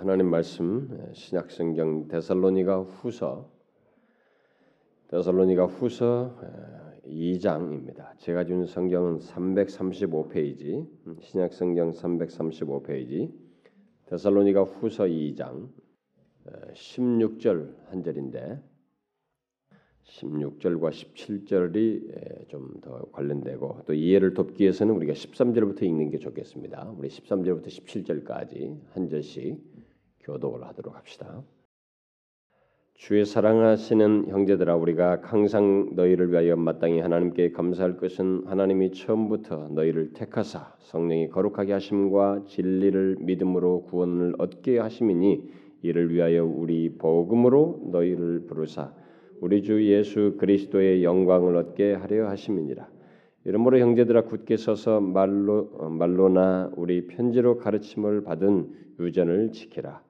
하나님 말씀 신약 성경 데살로니가 후서 데살로니가 후서 2장입니다. 제가 준 성경은 335페이지, 신약 성경 335페이지, 데살로니가 후서 2장 16절 한 절인데 16절과 17절이 좀 더 관련되고 또 이해를 돕기 위해서는 우리가 13절부터 읽는 게 좋겠습니다. 우리 13절부터 17절까지 한 절씩 교독을 하도록 합시다. 주의 사랑하시는 형제들아 우리가 항상 너희를 위하여 마땅히 하나님께 감사할 것은 하나님이 처음부터 너희를 택하사 성령이 거룩하게 하심과 진리를 믿음으로 구원을 얻게 하심이니 이를 위하여 우리 복음으로 너희를 부르사 우리 주 예수 그리스도의 영광을 얻게 하려 하심이니라. 이러므로 형제들아 굳게 서서 말로 말로나 우리 편지로 가르침을 받은 유전을 지키라.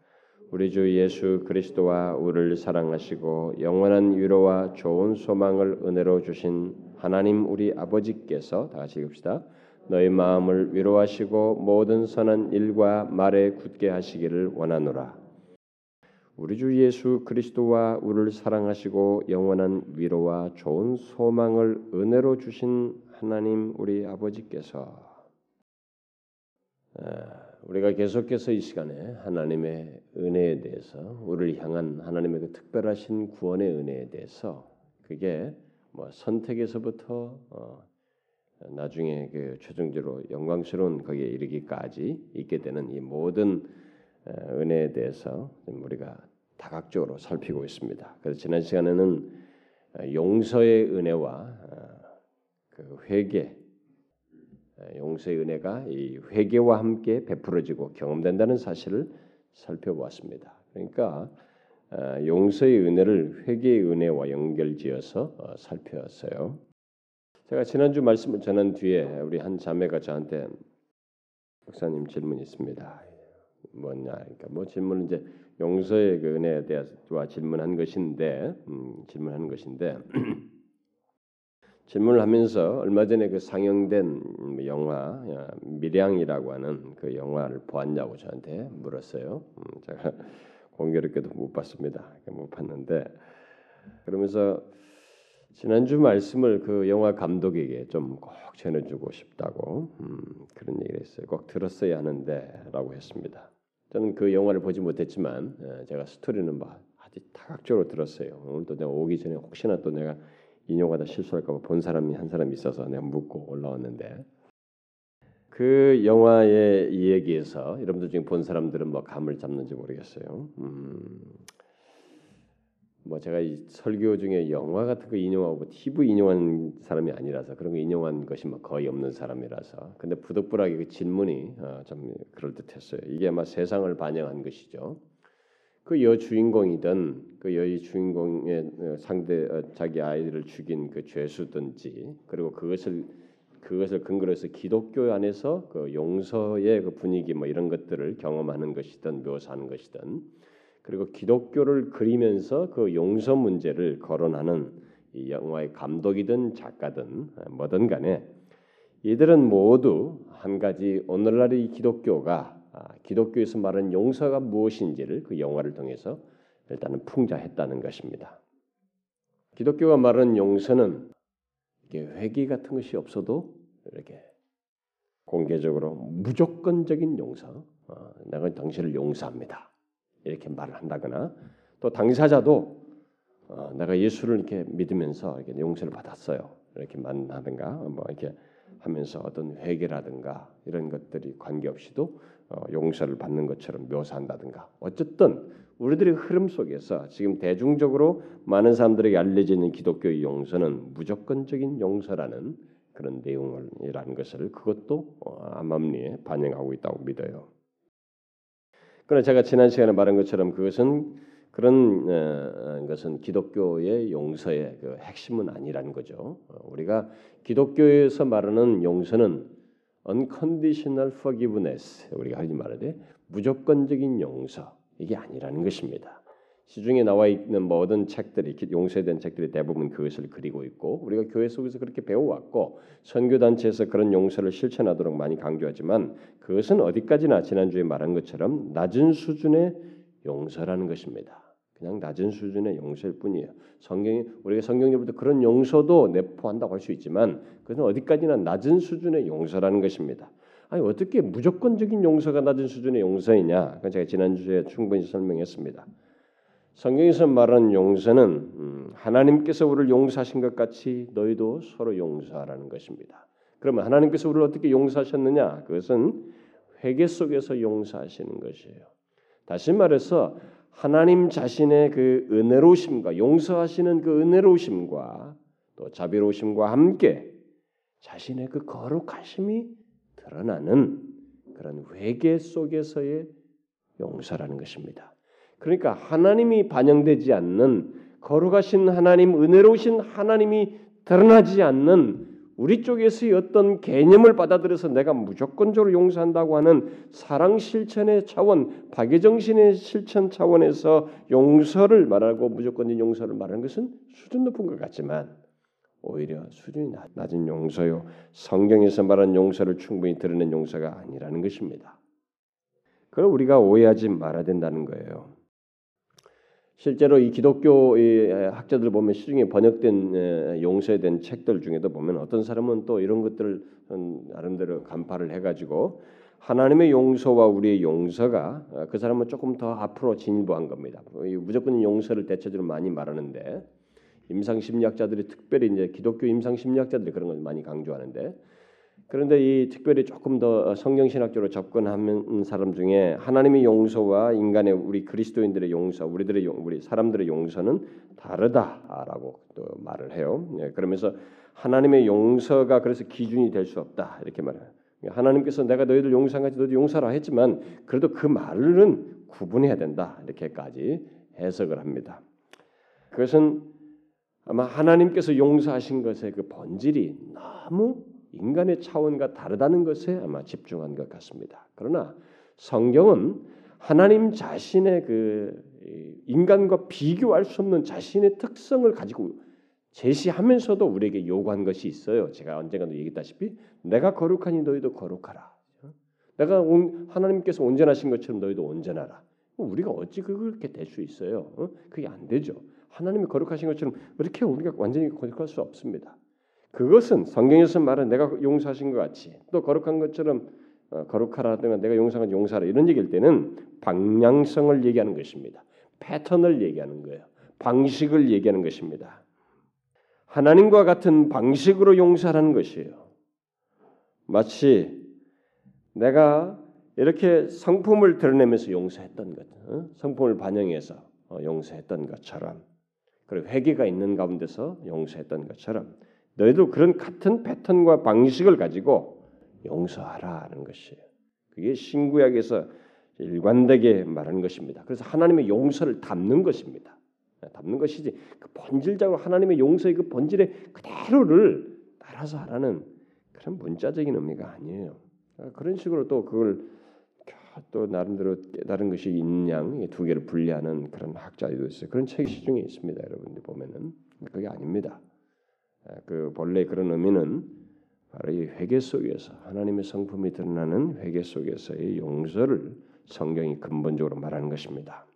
우리 주 예수 그리스도와 우리를 사랑하시고 영원한 위로와 좋은 소망을 은혜로 주신 하나님 우리 아버지께서 다 같이 읽읍시다. 너희 마음을 위로하시고 모든 선한 일과 말에 굳게 하시기를 원하노라. 우리 주 예수 그리스도와 우리를 사랑하시고 영원한 위로와 좋은 소망을 은혜로 주신 하나님 우리 아버지께서 우리가 계속해서 이 시간에 하나님의 은혜에 대해서 우리를 향한 하나님의 그 특별하신 구원의 은혜에 대해서 그게 뭐 선택에서부터 어 나중에 그 최종적으로 영광스러운 거기에 이르기까지 있게 되는 이 모든 은혜에 대해서 우리가 다각적으로 살피고 있습니다. 그래서 지난 시간에는 용서의 은혜와 그 회개, 용서의 은혜가 이 회개와 함께 베풀어지고 경험된다는 사실을 살펴보았습니다. 그러니까 용서의 은혜를 회개의 은혜와 연결지어서 어, 살펴봤어요. 제가 지난주 말씀을 전한 뒤에 우리 한 자매가 저한테 목사님 질문이 있습니다. 뭐냐? 그러니까 뭐 질문은 이제 용서의 그 은혜에 대해서 질문한 것인데 음, 질문하는 것인데 질문을 하면서 얼마 전에 그 상영된 영화 미량이라고 하는 그 영화를 보았냐고 저한테 물었어요. 음, 제가 공교롭게도 못 봤습니다. 못 봤는데 그러면서 지난주 말씀을 그 영화 감독에게 좀 꼭 전해주고 싶다고 음, 그런 얘기를 했어요. 꼭 들었어야 하는데라고 했습니다. 저는 그 영화를 보지 못했지만 예, 제가 스토리는 뭐 아주 다각적으로 들었어요. 오늘도 내가 오기 전에 혹시나 또 내가 인용하다 실수할까 봐 본 사람이 한 사람이 있어서 내가 묻고 올라왔는데 그 영화의 이야기에서 여러분들 중에 본 사람들은 뭐 감을 잡는지 모르겠어요. 음, 뭐 제가 이 설교 중에 영화 같은 거 인용하고 TV 인용한 사람이 아니라서 그런 거 인용한 것이 뭐 거의 없는 사람이라서 근데 부득불하게 그 질문이 어, 좀 그럴 듯했어요. 이게 아마 세상을 반영한 것이죠. 그 여주인공이든 그 여의 주인공의 어, 상대 어, 자기 아이들을 죽인 그 죄수든지 그리고 그것을 그것을 근거로 해서 기독교 안에서 그 용서의 그 분위기 뭐 이런 것들을 경험하는 것이든 묘사하는 것이든 그리고 기독교를 그리면서 그 용서 문제를 거론하는 이 영화의 감독이든 작가든 어, 뭐든 간에 이들은 모두 한 가지 오늘날의 기독교가 아, 기독교에서 말하는 용서가 무엇인지를 그 영화를 통해서 일단은 풍자했다는 것입니다. 기독교가 말하는 용서는 회개 같은 것이 없어도 이렇게 공개적으로 무조건적인 용서, 어, 내가 당신을 용서합니다. 이렇게 말을 한다거나 또 당사자도 어, 내가 예수를 이렇게 믿으면서 이렇게 용서를 받았어요. 이렇게 만나든가 뭐 이렇게 하면서 어떤 회개라든가 이런 것들이 관계없이도 어, 용서를 받는 것처럼 묘사한다든가 어쨌든 우리들의 흐름 속에서 지금 대중적으로 많은 사람들에게 알려져 있는 기독교의 용서는 무조건적인 용서라는 그런 내용이라는 것을 그것도 어, 암암리에 반영하고 있다고 믿어요. 그러나 제가 지난 시간에 말한 것처럼 그것은 그런 어, 것은 기독교의 용서의 그 핵심은 아니라는 거죠. 우리가 기독교에서 말하는 용서는 unconditional forgiveness 우리가 하지 말아야 돼 무조건적인 용서 이게 아니라는 것입니다. 시중에 나와 있는 모든 책들이 용서에 대한 책들이 대부분 그것을 그리고 있고 우리가 교회 속에서 그렇게 배워왔고 선교 단체에서 그런 용서를 실천하도록 많이 강조하지만 그것은 어디까지나 지난주에 말한 것처럼 낮은 수준의 용서라는 것입니다. 그냥 낮은 수준의 용서일 뿐이에요. 성경이 우리가 성경에부터 그런 용서도 내포한다고 할 수 있지만 그것은 어디까지나 낮은 수준의 용서라는 것입니다. 아니 어떻게 무조건적인 용서가 낮은 수준의 용서이냐? 그건 제가 지난주에 충분히 설명했습니다. 성경에서 말하는 용서는 음, 하나님께서 우리를 용서하신 것 같이 너희도 서로 용서하라는 것입니다. 그러면 하나님께서 우리를 어떻게 용서하셨느냐? 그것은 회개 속에서 용서하시는 것이에요. 다시 말해서 하나님 자신의 그 은혜로우심과 용서하시는 그 은혜로우심과 또 자비로우심과 함께 자신의 그 거룩하심이 드러나는 그런 회개 속에서의 용서라는 것입니다. 그러니까 하나님이 반영되지 않는 거룩하신 하나님, 은혜로우신 하나님이 드러나지 않는 우리 쪽에서의 어떤 개념을 받아들여서 내가 무조건적으로 용서한다고 하는 사랑 실천의 차원, 박애 정신의 실천 차원에서 용서를 말하고 무조건적인 용서를 말하는 것은 수준 높은 것 같지만 오히려 수준이 낮은 용서요. 성경에서 말한 용서를 충분히 드러낸 용서가 아니라는 것입니다. 그걸 우리가 오해하지 말아야 된다는 거예요. 실제로 이 기독교 학자들 보면 시중에 번역된 대한 책들 중에도 보면 어떤 사람은 또 이런 것들을 나름대로 간파를 해가지고 하나님의 용서와 우리의 용서가 어, 그 사람은 조금 더 앞으로 진보한 겁니다. 무조건 용서를 대체적으로 많이 말하는데 임상 심리학자들이 특별히 이제 기독교 임상 심리학자들이 그런 걸 많이 강조하는데 그런데 이 특별히 조금 더 성경신학적으로 접근하는 사람 중에 하나님의 용서와 인간의 우리 그리스도인들의 용서, 우리들의 용, 우리 사람들의 용서는 다르다라고 또 말을 해요. 네, 그러면서 하나님의 용서가 그래서 기준이 될 수 없다 이렇게 말해요. 하나님께서 내가 너희들 용서한 같이 너희도 용서라 했지만 그래도 그 말은 구분해야 된다 이렇게까지 해석을 합니다. 그것은 아마 하나님께서 용서하신 것의 그 본질이 너무 인간의 차원과 다르다는 것에 아마 집중한 것 같습니다. 그러나 성경은 하나님 자신의 그 인간과 비교할 수 없는 자신의 특성을 가지고 제시하면서도 우리에게 요구한 것이 있어요. 제가 언젠가도 얘기했다시피 내가 거룩하니 너희도 거룩하라. 내가 하나님께서 온전하신 것처럼 너희도 온전하라. 우리가 어찌 그렇게 될 수 있어요? 어? 그게 안 되죠. 하나님이 거룩하신 것처럼 그렇게 우리가 완전히 거룩할 수 없습니다. 그것은 성경에서 말한 내가 용서하신 것 같이 또 거룩한 것처럼 어, 거룩하라든가 내가 용서한 용서하라 이런 얘기일 때는 방향성을 얘기하는 것입니다. 패턴을 얘기하는 거예요. 방식을 얘기하는 것입니다. 하나님과 같은 방식으로 용서하는 것이에요. 마치 내가 이렇게 성품을 드러내면서 용서했던 것, 어? 성품을 반영해서 어, 용서했던 것처럼, 그리고 회개가 있는 가운데서 용서했던 것처럼 너희도 그런 같은 패턴과 방식을 가지고 용서하라는 것이에요. 그게 신구약에서 일관되게 말하는 것입니다. 그래서 하나님의 용서를 담는 것입니다. 담는 것이지 그 본질적으로 하나님의 용서의 그 본질의 그대로를 따라서 하라는 그런 문자적인 의미가 아니에요. 그런 식으로 또 그걸 또 나름대로 깨달은 것이 있냐 두 개를 분리하는 그런 학자들도 있어요. 그런 책이 시중에 있습니다. 여러분들 보면은 그게 아닙니다. 그 본래 그런 의미는 바로 이 회개 속에서 하나님의 성품이 드러나는 회개 속에서의 용서를 성경이 근본적으로 말하는 것입니다.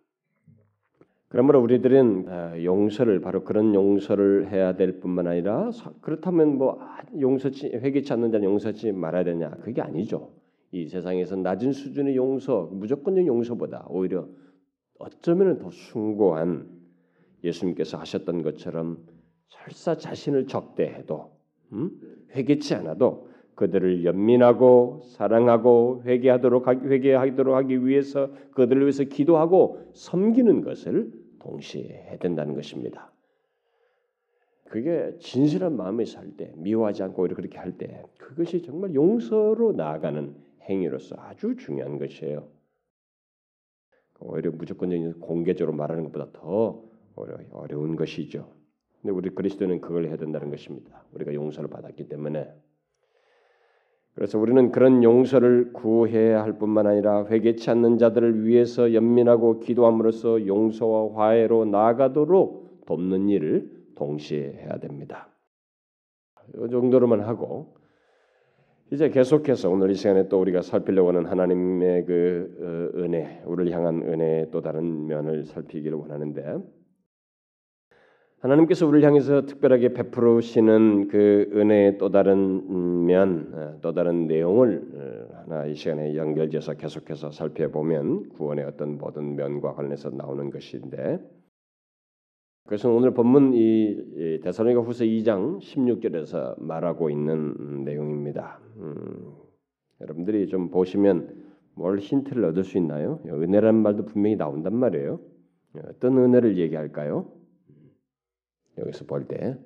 그러므로 우리들은 아, 용서를 바로 그런 용서를 해야 될 뿐만 아니라 그렇다면 뭐 아, 용서치 회개치 않는 자는 용서치 말아야 되냐 그게 아니죠. 이 세상에서 낮은 수준의 용서 무조건적 용서보다 오히려 어쩌면 더 숭고한 예수님께서 하셨던 것처럼 설사 자신을 적대해도 음? 회개치 않아도 그들을 연민하고 사랑하고 회개하도록 하기, 회개하도록 하기 위해서 그들을 위해서 기도하고 섬기는 것을 동시에 해야 된다는 것입니다. 그게 진실한 마음에 살 때, 미워하지 않고 그렇게 할 때, 그것이 정말 용서로 나아가는 행위로서 아주 중요한 것이에요. 오히려 무조건적인 공개적으로 말하는 것보다 더 어려운 것이죠. 근데 우리 그리스도는 그걸 해야 된다는 것입니다. 우리가 용서를 받았기 때문에 그래서 우리는 그런 용서를 구해야 할 뿐만 아니라 회개치 않는 자들을 위해서 연민하고 기도함으로써 용서와 화해로 나아가도록 돕는 일을 동시에 해야 됩니다. 이 정도로만 하고 이제 계속해서 오늘 이 시간에 또 우리가 살피려고 하는 하나님의 그 어, 은혜, 우리를 향한 은혜의 또 다른 면을 살피기를 원하는데 하나님께서 우리를 향해서 특별하게 베푸시는 그 은혜의 또 다른 면, 어, 또 다른 내용을 어, 하나 이 시간에 연결지어서 계속해서 살펴보면 구원의 어떤 모든 면과 관련해서 나오는 것인데 그래서 오늘 본문 이 데살로니가 후서 2장 16절에서 말하고 있는 내용입니다. 음, 여러분들이 좀 보시면 뭘 힌트를 얻을 수 있나요? 은혜라는 말도 분명히 나온단 말이에요. 어떤 은혜를 얘기할까요? 여기서 볼 때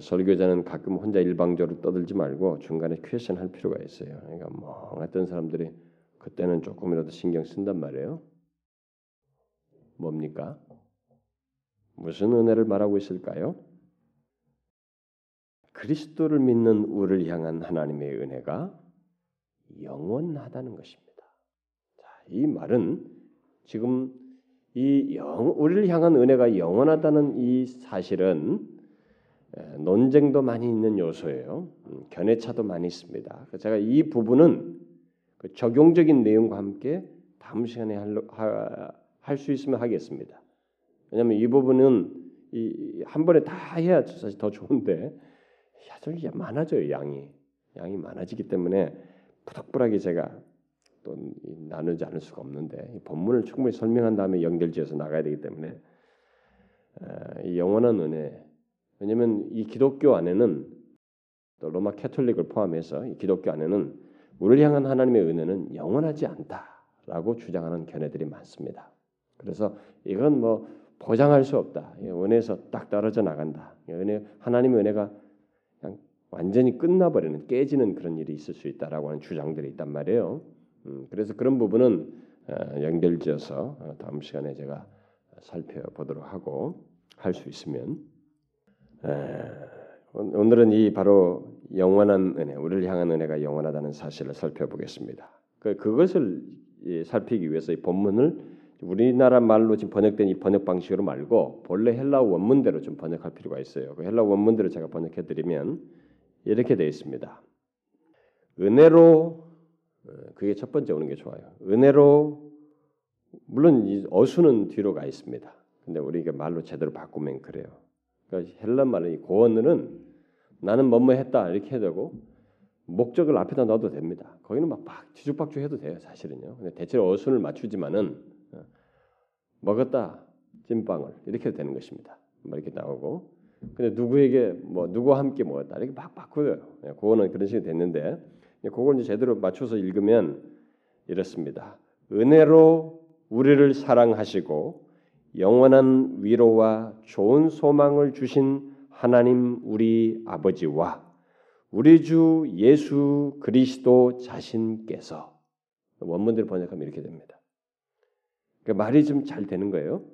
설교자는 가끔 혼자 일방적으로 떠들지 말고 중간에 question 할 필요가 있어요. 그러니까 뭐 어떤 사람들이 그때는 조금이라도 신경 쓴단 말이에요. 뭡니까? 무슨 은혜를 말하고 있을까요? 그리스도를 믿는 우리를 향한 하나님의 은혜가 영원하다는 것입니다. 자, 이 말은 지금 이 영, 우리를 향한 은혜가 영원하다는 이 사실은 논쟁도 많이 있는 요소예요. 음, 견해차도 많이 있습니다. 제가 이 부분은 그 적용적인 내용과 함께 다음 시간에 할 수 있으면 하겠습니다. 왜냐하면 이 부분은 이, 한 번에 다 해야 사실 더 좋은데 사실 많아져요 양이 양이 많아지기 때문에 부득불하게 제가 또 나누지 않을 수가 없는데 본문을 충분히 설명한 다음에 연결지어서 나가야 되기 때문에 이 영원한 은혜 왜냐하면 이 기독교 안에는 또 로마 캐톨릭을 포함해서 이 기독교 안에는 우리를 향한 하나님의 은혜는 영원하지 않다라고 주장하는 견해들이 많습니다. 그래서 이건 뭐 보장할 수 없다. 은혜에서 딱 떨어져 나간다. 은혜 하나님의 은혜가 그냥 완전히 끝나버리는 깨지는 그런 일이 있을 수 있다라고 하는 주장들이 있단 말이에요. 음, 그래서 그런 부분은 어, 연결지어서 어, 다음 시간에 제가 살펴보도록 하고 할 수 있으면 오늘은 이 바로 영원한 은혜, 우리를 향한 은혜가 영원하다는 사실을 살펴보겠습니다. 그 그것을 살피기 위해서 이 본문을 우리나라 말로 지금 번역된 이 번역 방식으로 말고 본래 헬라 원문대로 좀 번역할 필요가 있어요. 그 헬라 원문대로 제가 번역해 드리면 이렇게 되어 있습니다. 은혜로 어, 그게 첫 번째 오는 게 좋아요. 은혜로 물론 이 어수는 뒤로 가 있습니다. 근데 우리가 말로 제대로 바꾸면 그래요. 그러니까 헬란 말은 이 고언은 나는 뭐뭐 했다 이렇게 해도 되고 목적을 앞에다 넣어도 됩니다. 거기는 막 뒤죽박죽 해도 돼요, 사실은요. 근데 대체로 어순을 맞추지만은 먹었다 찐빵을 이렇게 되는 것입니다. 뭐 이렇게 나오고 근데 누구에게 뭐 누구와 함께 먹었다 이렇게 막 바꾸어요. 예, 그거는 그런 식이 됐는데 그걸 이제 제대로 맞춰서 읽으면 이렇습니다. 은혜로 우리를 사랑하시고 영원한 위로와 좋은 소망을 주신 하나님 우리 아버지와 우리 주 예수 그리스도 자신께서 원문대로 번역하면 이렇게 됩니다. 그러니까 말이 좀 잘 되는 거예요.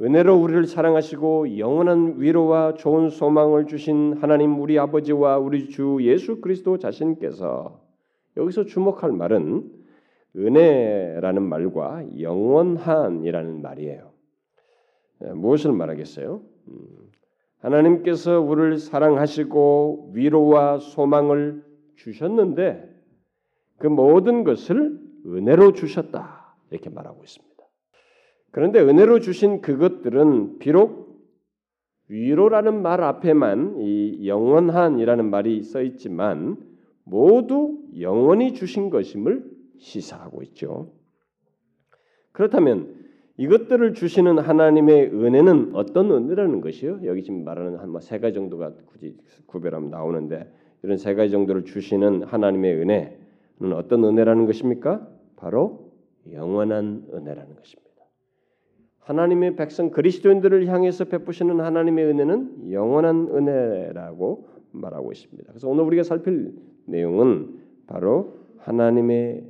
은혜로 우리를 사랑하시고 영원한 위로와 좋은 소망을 주신 하나님 우리 아버지와 우리 주 예수 그리스도 자신께서 여기서 주목할 말은 은혜라는 말과 영원한이라는 말이에요. 예, 무엇을 말하겠어요? 음, 하나님께서 우리를 사랑하시고 위로와 소망을 주셨는데 그 모든 것을 은혜로 주셨다 이렇게 말하고 있습니다. 그런데 은혜로 주신 그것들은 비록 위로라는 말 앞에만 이 영원한이라는 말이 써 있지만 모두 영원히 주신 것임을 시사하고 있죠. 그렇다면 이것들을 주시는 하나님의 은혜는 어떤 은혜라는 것이요? 여기 지금 말하는 한 세 가지 정도가 굳이 구별하면 나오는데 이런 세 가지 정도를 주시는 하나님의 은혜는 어떤 은혜라는 것입니까? 바로 영원한 은혜라는 것입니다. 하나님의 백성 그리스도인들을 향해서 베푸시는 하나님의 은혜는 영원한 은혜라고 말하고 있습니다. 그래서 오늘 우리가 살필 내용은 바로 하나님의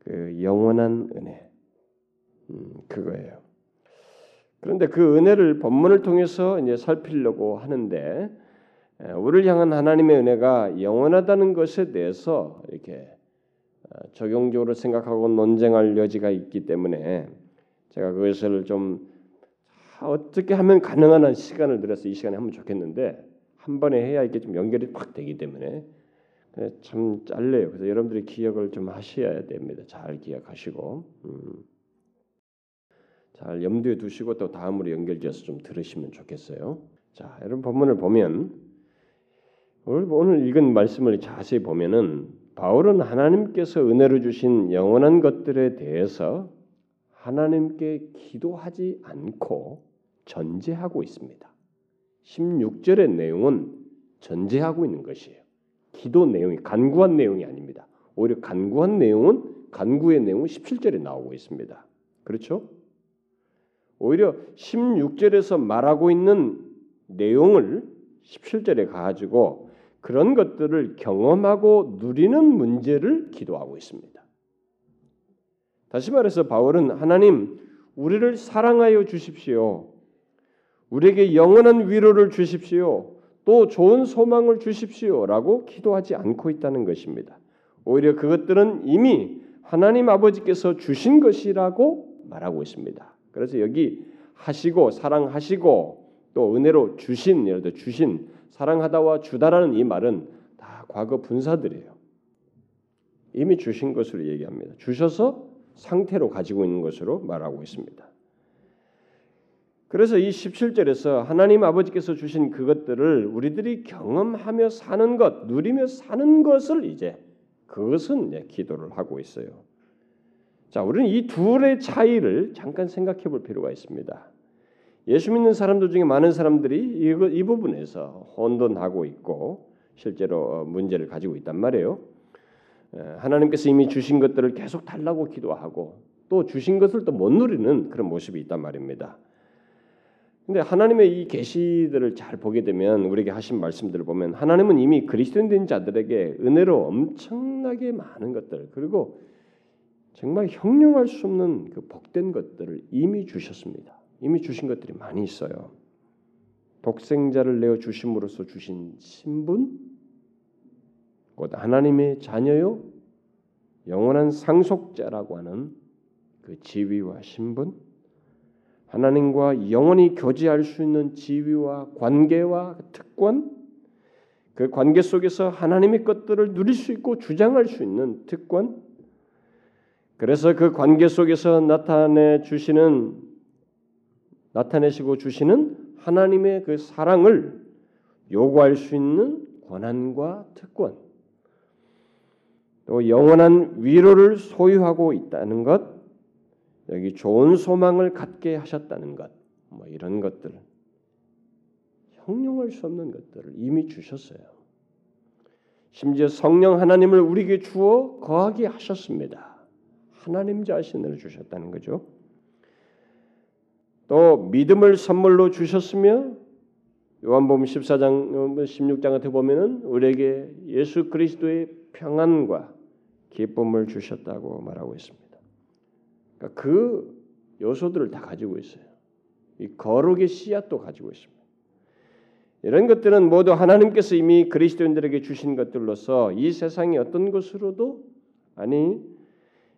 그 영원한 은혜 음, 그거예요. 그런데 그 은혜를 본문을 통해서 이제 살피려고 하는데 예, 우리를 향한 하나님의 은혜가 영원하다는 것에 대해서 이렇게 어, 적용적으로 생각하고 논쟁할 여지가 있기 때문에 제가 그것을 좀 어떻게 하면 가능한 한 시간을 들여서 이 시간에 하면 좋겠는데 한 번에 해야 이게 좀 연결이 확 되기 때문에 예, 참 짧네요. 그래서 여러분들이 기억을 좀 하셔야 됩니다. 잘 기억하시고 음. 잘 염두에 두시고 또 다음으로 연결지어서 좀 들으시면 좋겠어요. 자, 여러분 본문을 보면 오늘 읽은 말씀을 자세히 보면은 바울은 하나님께서 은혜로 주신 영원한 것들에 대해서 하나님께 기도하지 않고 전제하고 있습니다. 16절의 내용은 전제하고 있는 것이에요. 기도 내용이 간구한 내용이 아닙니다. 오히려 간구한 내용은 간구의 내용은 17절에 나오고 있습니다. 그렇죠? 오히려 16절에서 말하고 있는 내용을 17절에 가지고 그런 것들을 경험하고 누리는 문제를 기도하고 있습니다. 다시 말해서 바울은 하나님 우리를 사랑하여 주십시오. 우리에게 영원한 위로를 주십시오. 또 좋은 소망을 주십시오라고 기도하지 않고 있다는 것입니다. 오히려 그것들은 이미 하나님 아버지께서 주신 것이라고 말하고 있습니다. 그래서 여기 하시고 사랑하시고 또 은혜로 주신 예를 들어 주신 사랑하다와 주다라는 이 말은 다 과거 분사들이에요. 이미 주신 것으로 얘기합니다. 주셔서 상태로 가지고 있는 것으로 말하고 있습니다. 그래서 이 17절에서 하나님 아버지께서 주신 그것들을 우리들이 경험하며 사는 것, 누리며 사는 것을 이제 그것은 기도를 하고 있어요. 자, 우리는 이 둘의 차이를 잠깐 생각해 볼 필요가 있습니다. 예수 믿는 사람들 중에 많은 사람들이 이, 이 부분에서 혼돈하고 있고 실제로 문제를 가지고 있단 말이에요. 하나님께서 이미 주신 것들을 계속 달라고 기도하고 또 주신 것을 또 못 누리는 그런 모습이 있단 말입니다. 근데 하나님의 이 계시들을 잘 보게 되면 우리에게 하신 말씀들을 보면 하나님은 이미 그리스도인 된 자들에게 은혜로 엄청나게 많은 것들 그리고 정말 형용할 수 없는 그 복된 것들을 이미 주셨습니다. 이미 주신 것들이 많이 있어요. 독생자를 내어 주심으로써 주신 신분, 곧 하나님의 자녀요, 영원한 상속자라고 하는 그 지위와 신분, 하나님과 영원히 교제할 수 있는 지위와 관계와 특권, 그 관계 속에서 하나님의 것들을 누릴 수 있고 주장할 수 있는 특권, 그래서 그 관계 속에서 나타내 주시는 나타내시고 주시는 하나님의 그 사랑을 요구할 수 있는 권한과 특권, 또 영원한 위로를 소유하고 있다는 것, 여기 좋은 소망을 갖게 하셨다는 것, 뭐 이런 것들, 형용할 수 없는 것들을 이미 주셨어요. 심지어 성령 하나님을 우리에게 주어 거하게 하셨습니다. 하나님 자신을 주셨다는 거죠. 또 믿음을 선물로 주셨으며 요한복음 14장 16장 같은 보면은 우리에게 예수 그리스도의 평안과 기쁨을 주셨다고 말하고 있습니다. 그러니까 그 요소들을 다 가지고 있어요. 이 거룩의 씨앗도 가지고 있습니다. 이런 것들은 모두 하나님께서 이미 그리스도인들에게 주신 것들로서 이 세상의 어떤 것으로도 아니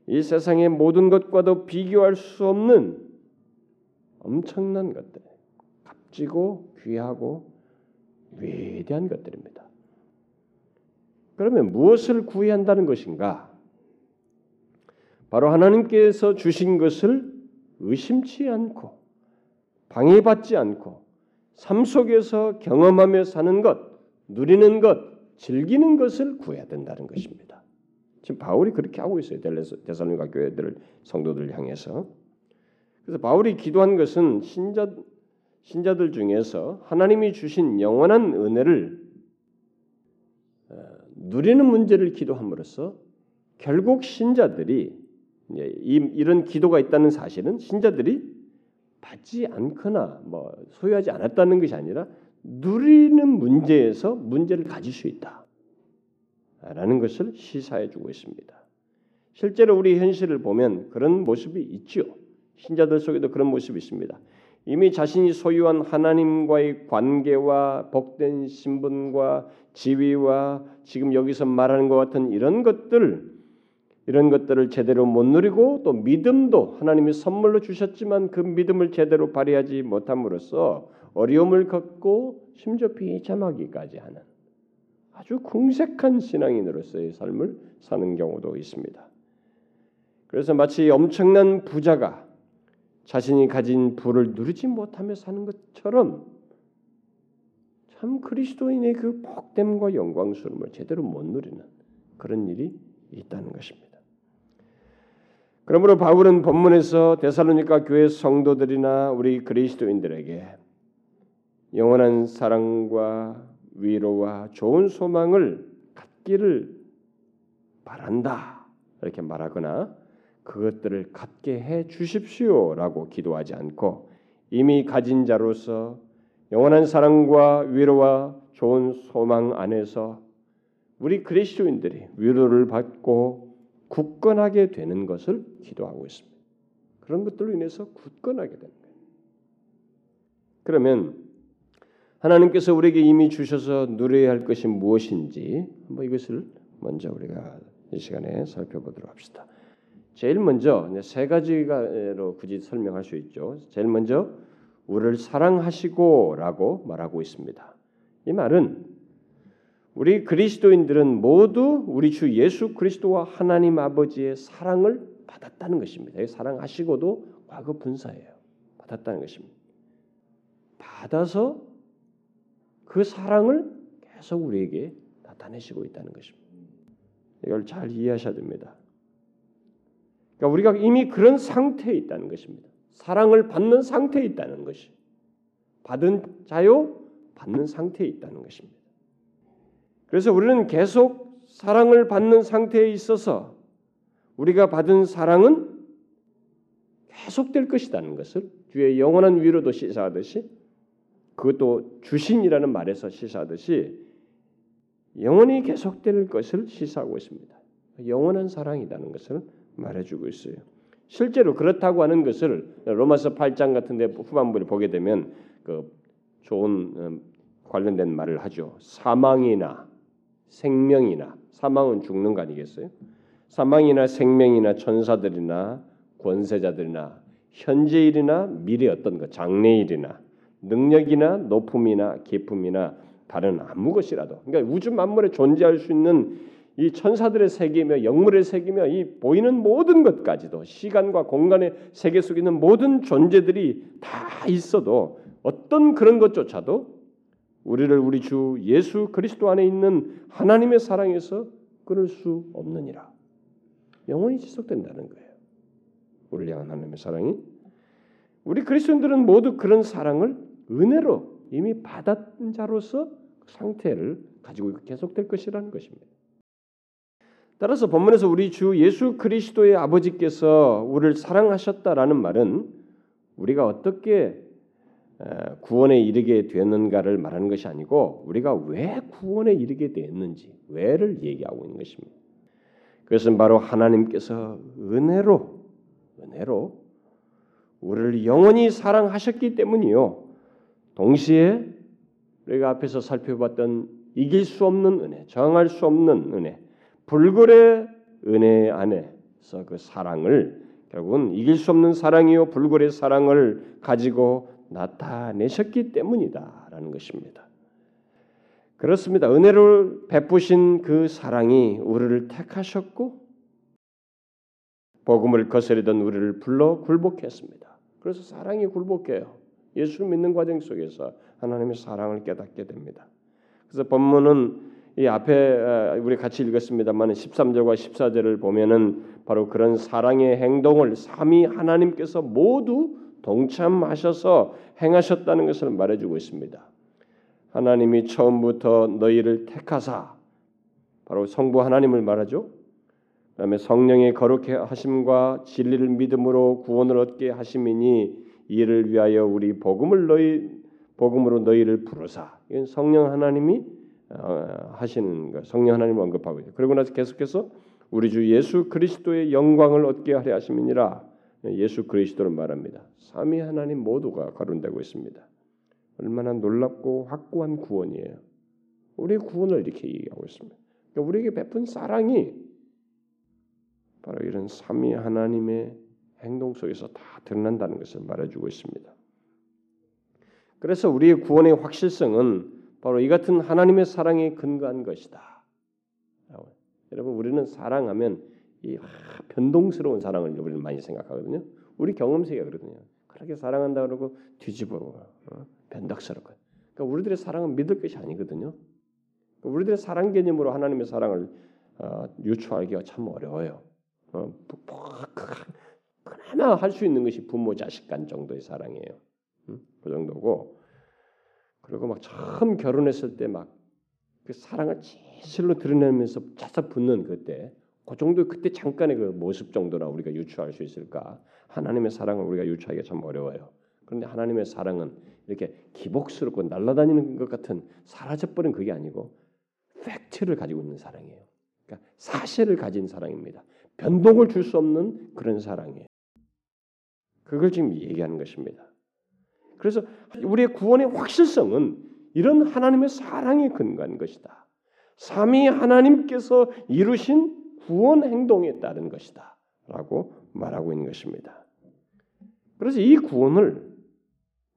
이 세상의 모든 것과도 비교할 수 없는 엄청난 것들, 값지고 귀하고 위대한 것들입니다. 그러면 무엇을 구해야 한다는 것인가? 바로 하나님께서 주신 것을 의심치 않고 방해받지 않고 삶 속에서 경험하며 사는 것, 누리는 것, 즐기는 것을 구해야 된다는 것입니다. 지금 바울이 그렇게 하고 있어요. 데살로니가 교회들 성도들 향해서. 그래서 바울이 기도한 것은 신자 신자들 중에서 하나님이 주신 영원한 은혜를 어, 누리는 문제를 기도함으로써 결국 신자들이 이런 기도가 있다는 사실은 신자들이 받지 않거나 뭐 소유하지 않았다는 것이 아니라 누리는 문제에서 문제를 가질 수 있다라는 것을 시사해 주고 있습니다. 실제로 우리 현실을 보면 그런 모습이 있죠. 신자들 속에도 그런 모습이 있습니다. 이미 자신이 소유한 하나님과의 관계와 복된 신분과 지위와 지금 여기서 말하는 것 같은 이런 것들 이런 것들을 제대로 못 누리고 또 믿음도 하나님이 선물로 주셨지만 그 믿음을 제대로 발휘하지 못함으로써 어려움을 겪고 심지어 비참하기까지 하는 아주 궁색한 신앙인으로서의 삶을 사는 경우도 있습니다. 그래서 마치 엄청난 부자가 자신이 가진 부를 누리지 못하며 사는 것처럼 참 그리스도인의 그 복됨과 영광스러움을 제대로 못 누리는 그런 일이 있다는 것입니다. 그러므로 바울은 본문에서 데살로니가 교회 성도들이나 우리 그리스도인들에게 영원한 사랑과 위로와 좋은 소망을 갖기를 바란다 이렇게 말하거나 그것들을 갖게 해 주십시오라고 기도하지 않고 이미 가진 자로서 영원한 사랑과 위로와 좋은 소망 안에서 우리 그리스도인들이 위로를 받고 굳건하게 되는 것을 기도하고 있습니다. 그런 것들로 인해서 굳건하게 되는 거예요. 그러면 하나님께서 우리에게 이미 주셔서 누려야 할 것이 무엇인지 뭐 이것을 먼저 우리가 이 시간에 살펴보도록 합시다. 제일 먼저 세 가지로 굳이 설명할 수 있죠. 제일 먼저 우리를 사랑하시고라고 말하고 있습니다. 이 말은 우리 그리스도인들은 모두 우리 주 예수 그리스도와 하나님 아버지의 사랑을 받았다는 것입니다. 사랑하시고도 과거 분사예요. 받았다는 것입니다. 받아서 그 사랑을 계속 우리에게 나타내시고 있다는 것입니다. 이걸 잘 이해하셔야 됩니다. 그러니까 우리가 이미 그런 상태에 있다는 것입니다. 사랑을 받는 상태에 있다는 것이 받은 자요 받는 상태에 있다는 것입니다. 그래서 우리는 계속 사랑을 받는 상태에 있어서 우리가 받은 사랑은 계속될 것이라는 것을 주의 영원한 위로도 시사하듯이 그것도 주신이라는 말에서 시사하듯이 영원히 계속될 것을 시사하고 있습니다. 영원한 사랑이라는 것을 말해주고 있어요. 실제로 그렇다고 하는 것을 로마서 8장 같은 데 후반부를 보게 되면 그 좋은 음, 관련된 말을 하죠. 사망이나 생명이나 사망은 죽는 거 아니겠어요? 사망이나 생명이나 천사들이나 권세자들이나 현재일이나 미래 어떤 것 장래일이나 능력이나 높음이나 기쁨이나 다른 아무 것이라도 그러니까 우주 만물에 존재할 수 있는 이 천사들의 세계며 영물의 세계며 이 보이는 모든 것까지도 시간과 공간의 세계 속에 있는 모든 존재들이 다 있어도 어떤 그런 것조차도 우리를 우리 주 예수 그리스도 안에 있는 하나님의 사랑에서 끊을 수 없느니라. 영원히 지속된다는 거예요. 우리 향한 하나님의 사랑이 우리 그리스도인들은 모두 그런 사랑을 은혜로 이미 받았던 자로서 그 상태를 가지고 계속될 것이라는 것입니다. 따라서 본문에서 우리 주 예수 그리스도의 아버지께서 우리를 사랑하셨다라는 말은 우리가 어떻게 구원에 이르게 되었는가를 말하는 것이 아니고 우리가 왜 구원에 이르게 되었는지 왜를 얘기하고 있는 것입니다. 그것은 바로 하나님께서 은혜로 은혜로 우리를 영원히 사랑하셨기 때문이요. 동시에 우리가 앞에서 살펴봤던 이길 수 없는 은혜, 정할 수 없는 은혜, 불굴의 은혜 안에서 그 사랑을 결국은 이길 수 없는 사랑이요 불굴의 사랑을 가지고 나타내셨기 때문이다라는 것입니다. 그렇습니다. 은혜를 베푸신 그 사랑이 우리를 택하셨고 복음을 거스르던 우리를 불러 굴복했습니다. 그래서 사랑이 굴복해요. 예수를 믿는 과정 속에서 하나님의 사랑을 깨닫게 됩니다. 그래서 본문은 이 앞에 우리 같이 읽었습니다만 13절과 14절을 보면은 바로 그런 사랑의 행동을 삼위 하나님께서 모두 동참하셔서 행하셨다는 것을 말해주고 있습니다. 하나님이 처음부터 너희를 택하사 바로 성부 하나님을 말하죠. 그다음에 성령의 거룩해 하심과 진리를 믿음으로 구원을 얻게 하심이니 이를 위하여 우리 복음을 너희 복음으로 너희를 부르사. 이건 성령 하나님이 어, 하시는 거. 성령 하나님을 언급하고 있죠. 그리고 나서 계속해서 우리 주 예수 그리스도의 영광을 얻게 하려 하심이니라. 예수 그리스도를 말합니다. 삼위 하나님 모두가 거론되고 있습니다. 얼마나 놀랍고 확고한 구원이에요. 우리의 구원을 이렇게 얘기하고 있습니다. 그러니까 우리에게 베푼 사랑이 바로 이런 삼위 하나님의 행동 속에서 다 드러난다는 것을 말해주고 있습니다. 그래서 우리의 구원의 확실성은 바로 이 같은 하나님의 사랑에 근거한 것이다. 여러분 우리는 사랑하면 이 변동스러운 사랑을 우리는 많이 생각하거든요. 우리 경험세가 그러거든요. 그렇게 사랑한다 그러고 뒤집어 어? 변덕스럽고. 그러니까 우리들의 사랑은 믿을 것이 아니거든요. 그러니까 우리들의 사랑 개념으로 하나님의 사랑을 어, 유추하기가 참 어려워요. 어, 그나마 할 수 있는 것이 부모 자식 간 정도의 사랑이에요. 음? 그 정도고 그리고 막 처음 결혼했을 때 막 그 사랑을 진실로 드러내면서 차서 붙는 그때 그 정도 그때 잠깐의 그 모습 정도나 우리가 유추할 수 있을까? 하나님의 사랑을 우리가 유추하기가 참 어려워요. 그런데 하나님의 사랑은 이렇게 기복스럽고 날아다니는 것 같은 사라져버린 그게 아니고 팩트를 가지고 있는 사랑이에요. 그러니까 사실을 가진 사랑입니다. 변동을 줄 수 없는 그런 사랑이에요. 그걸 지금 얘기하는 것입니다. 그래서 우리의 구원의 확실성은 이런 하나님의 사랑에 근거한 것이다. 삼위 하나님께서 이루신 구원 행동에 따른 것이다 라고 말하고 있는 것입니다. 그래서 이 구원을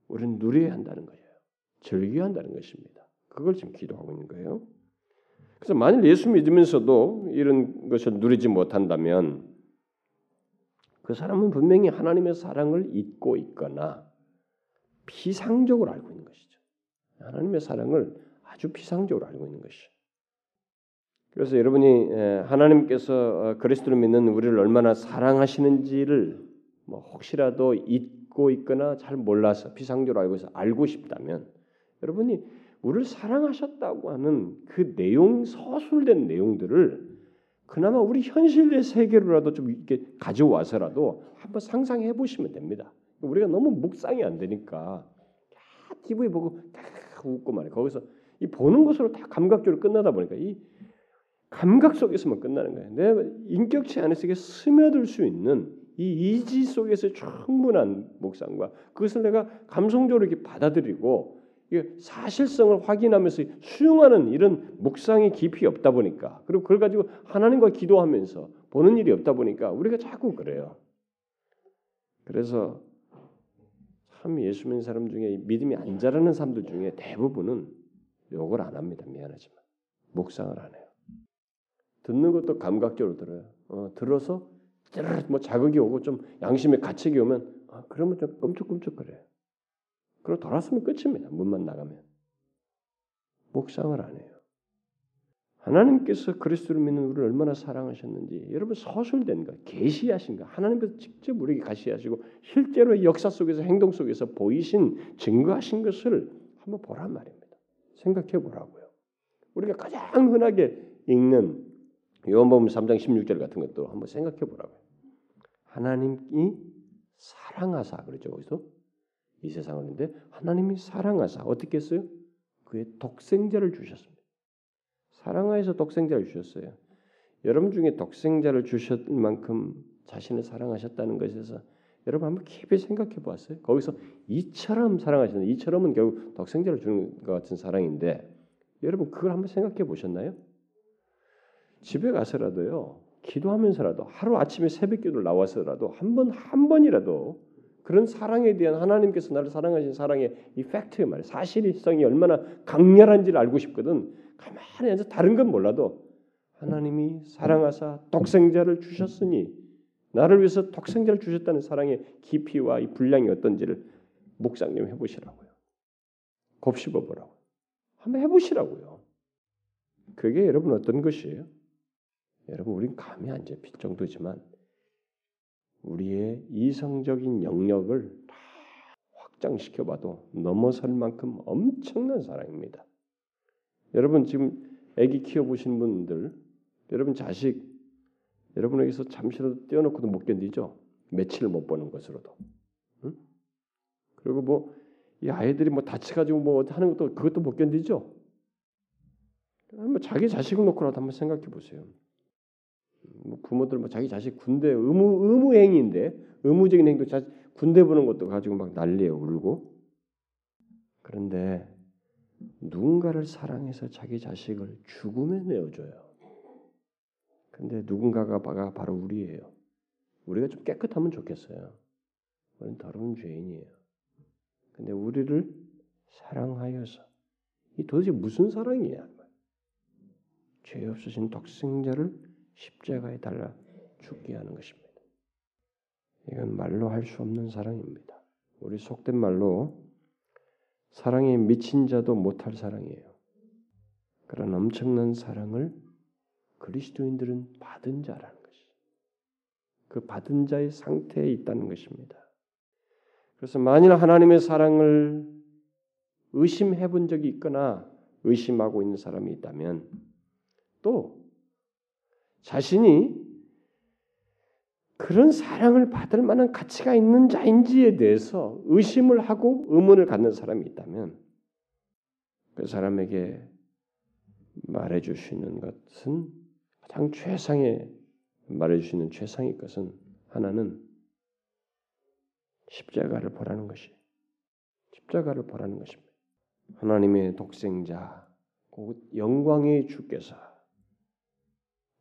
우리는 누려야 한다는 거예요. 즐겨야 한다는 것입니다. 그걸 지금 기도하고 있는 거예요. 그래서 만일 예수 믿으면서도 이런 것을 누리지 못한다면 그 사람은 분명히 하나님의 사랑을 잊고 있거나 피상적으로 알고 있는 것이죠. 하나님의 사랑을 아주 피상적으로 알고 있는 것이죠. 그래서 여러분이 하나님께서 어, 그리스도를 믿는 우리를 얼마나 사랑하시는지를 뭐 혹시라도 잊고 있거나 잘 몰라서 피상적으로 알고 있어 알고 싶다면 여러분이 우리를 사랑하셨다고 하는 그 내용 서술된 내용들을 그나마 우리 현실의 세계로라도 좀 이렇게 가져와서라도 한번 상상해 보시면 됩니다. 우리가 너무 묵상이 안 되니까 TV 보고 다 웃고 말해. 거기서 이 보는 것으로 다 감각적으로 끝나다 보니까 이 감각 속에서만 끝나는 거예요. 내 인격체 안에서 이게 스며들 수 있는 이 이지 속에서 충분한 묵상과 그것을 내가 감성적으로 이렇게 받아들이고 사실성을 확인하면서 수용하는 이런 묵상의 깊이 없다 보니까 그리고 그걸 가지고 하나님과 기도하면서 보는 일이 없다 보니까 우리가 자꾸 그래요. 그래서 참 예수 믿는 사람 중에 믿음이 안 자라는 사람들 중에 대부분은 욕을 안 합니다. 미안하지만 묵상을 안 해요. 듣는 것도 감각적으로 들어요. 어, 들어서 뭐 자극이 오고 좀 양심의 가책이 오면 아, 그러면 좀 끔찍끔찍거려요. 그리고 돌았으면 끝입니다. 문만 나가면 묵상을 안 해요. 하나님께서 그리스도를 믿는 우리를 얼마나 사랑하셨는지 여러분 서술된 것, 계시하신 것, 하나님께서 직접 우리에게 가시하시고 실제로 역사 속에서 행동 속에서 보이신 증거하신 것을 한번 보란 말입니다. 생각해 보라고요. 우리가 가장 흔하게 읽는 요한복음 3장 16절 같은 것도 한번 생각해 보라고요. 하나님이 사랑하사 그러죠 거기서 이 세상을 인데 하나님이 사랑하사 어떻게 했어요? 그의 독생자를 주셨습니다. 사랑하여서 독생자를 주셨어요. 여러분 중에 독생자를 주셨 만큼 자신을 사랑하셨다는 것에서 여러분 한번 깊이 생각해 보았어요? 거기서 이처럼 사랑하시는 이처럼은 결국 독생자를 주는 것 같은 사랑인데 여러분 그걸 한번 생각해 보셨나요? 집에 가서라도요 기도하면서라도 하루 아침에 새벽 기도를 나와서라도 한 번한 번이라도 그런 사랑에 대한 하나님께서 나를 사랑하신 사랑의 이 팩트 말이에요 사실성이 얼마나 강렬한지를 알고 싶거든 가만히 앉아 다른 건 몰라도 하나님이 사랑하사 독생자를 주셨으니 나를 위해서 독생자를 주셨다는 사랑의 깊이와 이 분량이 어떤지를 묵상 좀 해보시라고요. 곱씹어 보라고. 한번 해보시라고요. 그게 여러분 어떤 것이에요? 여러분 우린 감이 안 잡힐 정도지만 우리의 이성적인 영역을 다 확장시켜봐도 넘어설 만큼 엄청난 사랑입니다. 여러분 지금 아기 키워 보신 분들, 여러분 자식 여러분에게서 잠시라도 떼어놓고도 못 견디죠. 며칠 못 보는 것으로도. 응? 그리고 뭐 이 아이들이 뭐 다쳐가지고 뭐 하는 것도 그것도 못 견디죠. 뭐 자기 자식을 놓고라도 한번 생각해 보세요. 뭐 부모들 뭐 자기 자식 군대 의무 의무 행위인데 의무적인 행동 자 군대 보는 것도 가지고 막 난리에 울고 그런데 누군가를 사랑해서 자기 자식을 죽음에 내어줘요. 근데 누군가가 바로 우리예요. 우리가 좀 깨끗하면 좋겠어요. 우리는 더러운 죄인이에요. 근데 우리를 사랑하여서 이 도대체 무슨 사랑이야? 죄 없으신 독생자를 십자가에 달라 죽게 하는 것입니다. 이건 말로 할 수 없는 사랑입니다. 우리 속된 말로 사랑에 미친 자도 못할 사랑이에요. 그런 엄청난 사랑을 그리스도인들은 받은 자라는 것이. 그 받은 자의 상태에 있다는 것입니다. 그래서 만일 하나님의 사랑을 의심해 본 적이 있거나 의심하고 있는 사람이 있다면 또 자신이 그런 사랑을 받을 만한 가치가 있는 자인지에 대해서 의심을 하고 의문을 갖는 사람이 있다면 그 사람에게 말해 주시는 것은 가장 최상의 말해 주시는 최상의 것은 하나는 십자가를 보라는 것이 십자가를 보라는 것입니다. 하나님의 독생자 영광의 주께서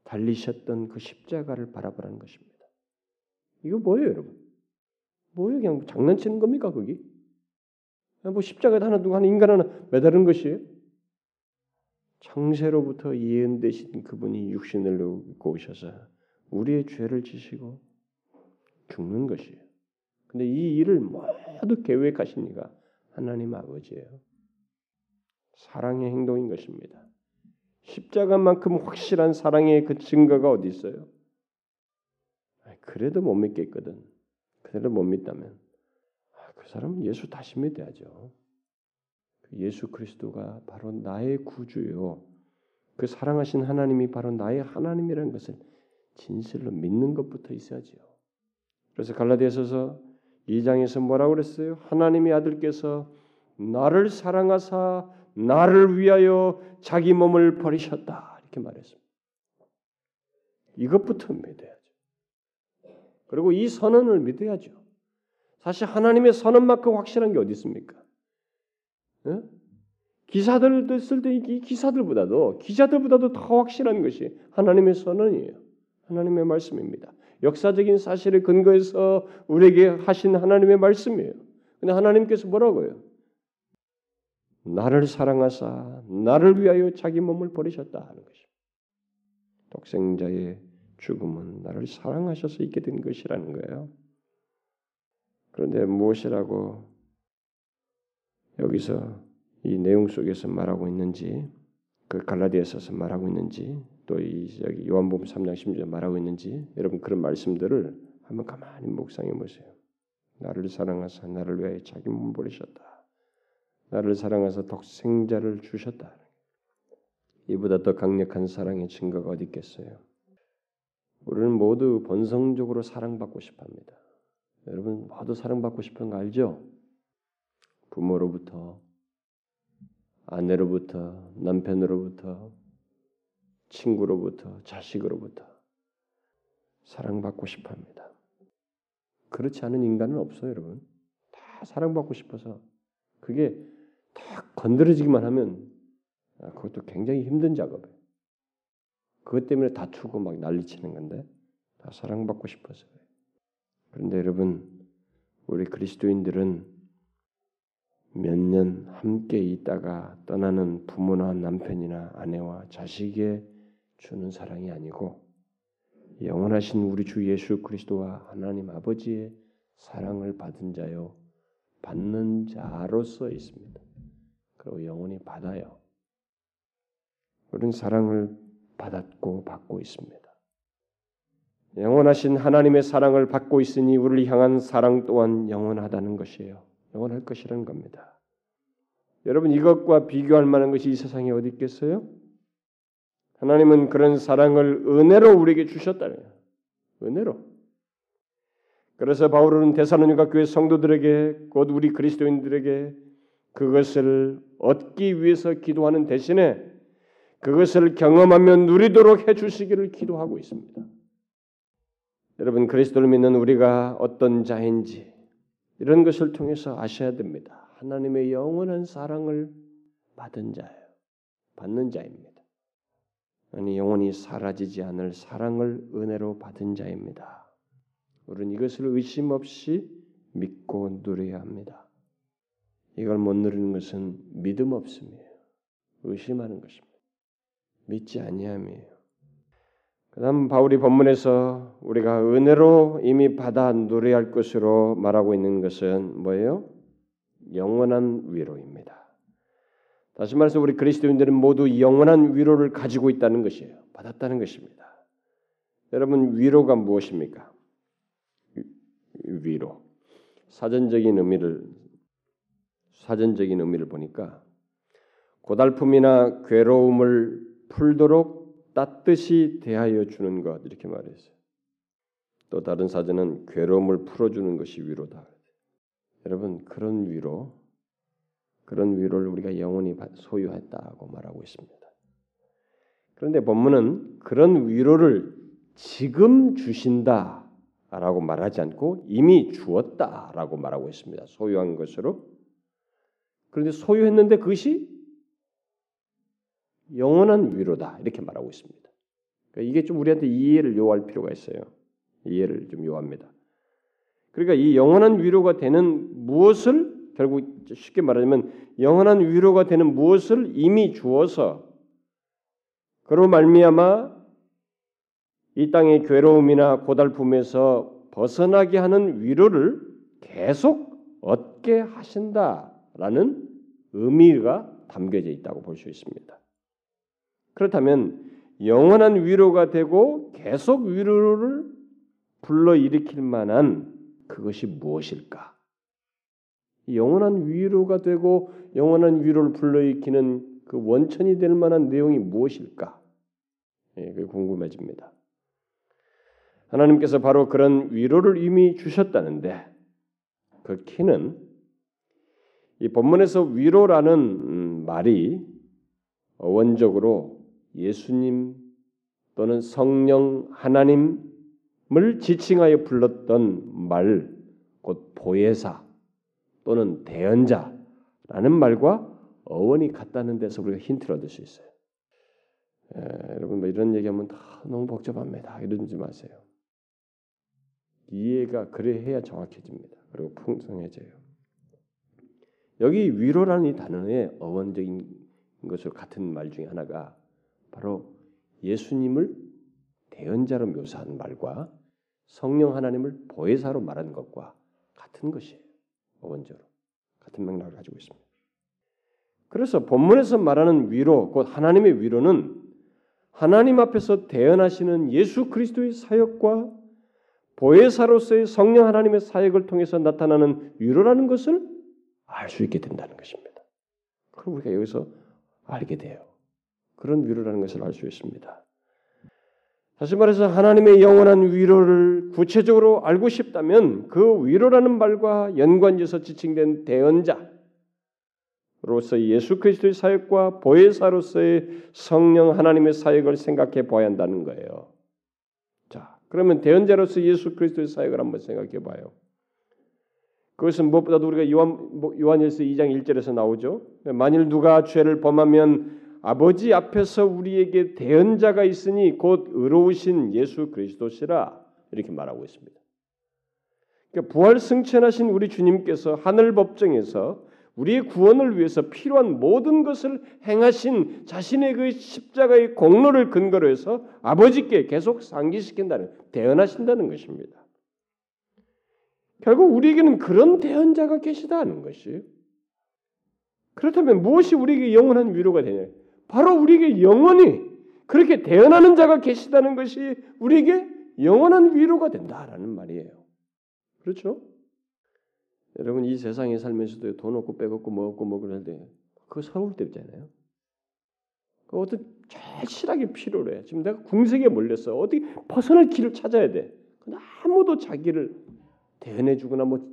달리셨던 그 십자가를 바라보라는 것입니다. 이거 뭐예요, 여러분? 뭐예요? 그냥 장난치는 겁니까, 거기? 뭐 십자가에 하나 두고 한 인간 하나 매달은 것이에요? 창세로부터 예언되신 그분이 육신을 입고 오셔서 우리의 죄를 지시고 죽는 것이에요. 근데 이 일을 모두 계획하신 이가 하나님 아버지예요. 사랑의 행동인 것입니다. 십자가만큼 확실한 사랑의 그 증거가 어디 있어요? 그래도 못 믿겠거든. 그래도 못 믿다면 아, 그 사람은 예수 다시 믿어야죠. 그 예수 그리스도가 바로 나의 구주요. 그 사랑하신 하나님이 바로 나의 하나님이라는 것을 진실로 믿는 것부터 있어야지요. 그래서 갈라디아서서 2장에서 뭐라고 그랬어요? 하나님의 아들께서 나를 사랑하사 나를 위하여 자기 몸을 버리셨다 이렇게 말했습니다. 이것부터 믿어야죠. 그리고 이 선언을 믿어야죠. 사실 하나님의 선언만큼 확실한 게 어디 있습니까? 네? 기사들도 쓸 때 이 기사들보다도 기자들보다도 더 확실한 것이 하나님의 선언이에요. 하나님의 말씀입니다. 역사적인 사실을 근거해서 우리에게 하신 하나님의 말씀이에요. 근데 하나님께서 뭐라고요? 나를 사랑하사 나를 위하여 자기 몸을 버리셨다 하는 것입니다. 독생자의 죽음은 나를 사랑하셔서 있게 된 것이라는 거예요. 그런데 무엇이라고 여기서 이 내용 속에서 말하고 있는지 그 갈라디아서서 말하고 있는지 또 이 여기 요한복음 3장 10절 말하고 있는지 여러분 그런 말씀들을 한번 가만히 묵상해 보세요. 나를 사랑하사 나를 위하여 자기 몸을 버리셨다. 나를 사랑하사 독생자를 주셨다. 이보다 더 강력한 사랑의 증거가 어디 있겠어요? 우리는 모두 본성적으로 사랑받고 싶어합니다. 여러분 모두 사랑받고 싶은 거 알죠? 부모로부터, 아내로부터, 남편으로부터, 친구로부터, 자식으로부터 사랑받고 싶어합니다. 그렇지 않은 인간은 없어요, 여러분. 다 사랑받고 싶어서 그게 딱 건드려지기만 하면 아, 그것도 굉장히 힘든 작업이에요. 그것 때문에 다투고 막 난리치는 건데 다 사랑받고 싶어서 그런데 여러분 우리 그리스도인들은 몇 년 함께 있다가 떠나는 부모나 남편이나 아내와 자식에 주는 사랑이 아니고 영원하신 우리 주 예수 그리스도와 하나님 아버지의 사랑을 받은 자요 받는 자로서 있습니다. 그리고 영원히 받아요. 우리는 사랑을 받았고 받고 있습니다. 영원하신 하나님의 사랑을 받고 있으니 우리를 향한 사랑 또한 영원하다는 것이에요. 영원할 것이라는 겁니다. 여러분 이것과 비교할 만한 것이 이 세상에 어디 있겠어요? 하나님은 그런 사랑을 은혜로 우리에게 주셨다는 거예요. 은혜로. 그래서 바울은 대사로니가 교회 성도들에게 곧 우리 그리스도인들에게 그것을 얻기 위해서 기도하는 대신에 그것을 경험하며 누리도록 해 주시기를 기도하고 있습니다. 여러분 그리스도를 믿는 우리가 어떤 자인지 이런 것을 통해서 아셔야 됩니다. 하나님의 영원한 사랑을 받은 자예요. 받는 자입니다. 아니 영원히 사라지지 않을 사랑을 은혜로 받은 자입니다. 우리는 이것을 의심 없이 믿고 누려야 합니다. 이걸 못 누리는 것은 믿음 없음이에요. 의심하는 것입니다. 믿지 아니함이에요. 그다음 바울이 본문에서 우리가 은혜로 이미 받아 누려야 할 것으로 말하고 있는 것은 뭐예요? 영원한 위로입니다. 다시 말해서 우리 그리스도인들은 모두 영원한 위로를 가지고 있다는 것이에요. 받았다는 것입니다. 여러분 위로가 무엇입니까? 위로. 사전적인 의미를 사전적인 의미를 보니까 고달픔이나 괴로움을 풀도록 따뜻이 대하여 주는 것 이렇게 말했어요. 또 다른 사전은 괴로움을 풀어주는 것이 위로다. 여러분 그런 위로 그런 위로를 우리가 영원히 소유했다고 말하고 있습니다. 그런데 본문은 그런 위로를 지금 주신다라고 말하지 않고 이미 주었다라고 말하고 있습니다. 소유한 것으로. 그런데 소유했는데 그것이 영원한 위로다 이렇게 말하고 있습니다. 그러니까 이게 좀 우리한테 이해를 요할 필요가 있어요. 이해를 좀 요합니다. 그러니까 이 영원한 위로가 되는 무엇을 결국 쉽게 말하자면 영원한 위로가 되는 무엇을 이미 주어서 그로 말미암아 이 땅의 괴로움이나 고달픔에서 벗어나게 하는 위로를 계속 얻게 하신다라는 의미가 담겨져 있다고 볼 수 있습니다. 그렇다면 영원한 위로가 되고 계속 위로를 불러일으킬 만한 그것이 무엇일까? 영원한 위로가 되고 영원한 위로를 불러일으키는 그 원천이 될 만한 내용이 무엇일까? 예, 그 궁금해집니다. 하나님께서 바로 그런 위로를 이미 주셨다는데 그 키는 이 본문에서 위로라는 음, 말이 원적으로 예수님 또는 성령 하나님을 지칭하여 불렀던 말, 곧 보혜사 또는 대언자라는 말과 어원이 같다는 데서 우리가 힌트를 얻을 수 있어요. 에, 여러분 뭐 이런 얘기하면 다 너무 복잡합니다. 이러지 마세요. 이해가 그래 해야 정확해집니다. 그리고 풍성해져요. 여기 위로라는 이 단어의 어원적인 것으로 같은 말 중에 하나가 바로 예수님을 대언자로 묘사한 말과 성령 하나님을 보혜사로 말하는 것과 같은 것이에요. 어원적으로 같은 맥락을 가지고 있습니다. 그래서 본문에서 말하는 위로, 곧 하나님의 위로는 하나님 앞에서 대언하시는 예수 그리스도의 사역과 보혜사로서의 성령 하나님의 사역을 통해서 나타나는 위로라는 것을 알 수 있게 된다는 것입니다. 그럼 우리가 여기서 알게 돼요. 그런 위로라는 것을 알 수 있습니다. 다시 말해서 하나님의 영원한 위로를 구체적으로 알고 싶다면 그 위로라는 말과 연관지어서 지칭된 대언자로서 예수 그리스도의 사역과 보혜사로서의 성령 하나님의 사역을 생각해 보아야 한다는 거예요. 자, 그러면 대언자로서 예수 그리스도의 사역을 한번 생각해 봐요. 그것은 무엇보다도 우리가 요한 요한일서 2장 1절에서 나오죠. 만일 누가 죄를 범하면 아버지 앞에서 우리에게 대언자가 있으니 곧 의로우신 예수 그리스도시라 이렇게 말하고 있습니다. 그러니까 부활 승천하신 우리 주님께서 하늘 법정에서 우리의 구원을 위해서 필요한 모든 것을 행하신 자신의 그 십자가의 공로를 근거로 해서 아버지께 계속 상기시킨다는 대언하신다는 것입니다. 결국 우리에게는 그런 대언자가 계시다는 것이에요. 그렇다면 무엇이 우리에게 영원한 위로가 되냐? 바로 우리에게 영원히 그렇게 대언하는 자가 계시다는 것이 우리에게 영원한 위로가 된다라는 말이에요. 그렇죠? 여러분 이 세상에 살면서도 돈 없고 빼먹고 뭐 그럴 때 그거 서울 때 있잖아요. 그 어떤 절실하게 필요로 해. 지금 내가 궁색에 몰렸어. 어디 벗어날 길을 찾아야 돼. 아무도 자기를 대언해주거나 뭐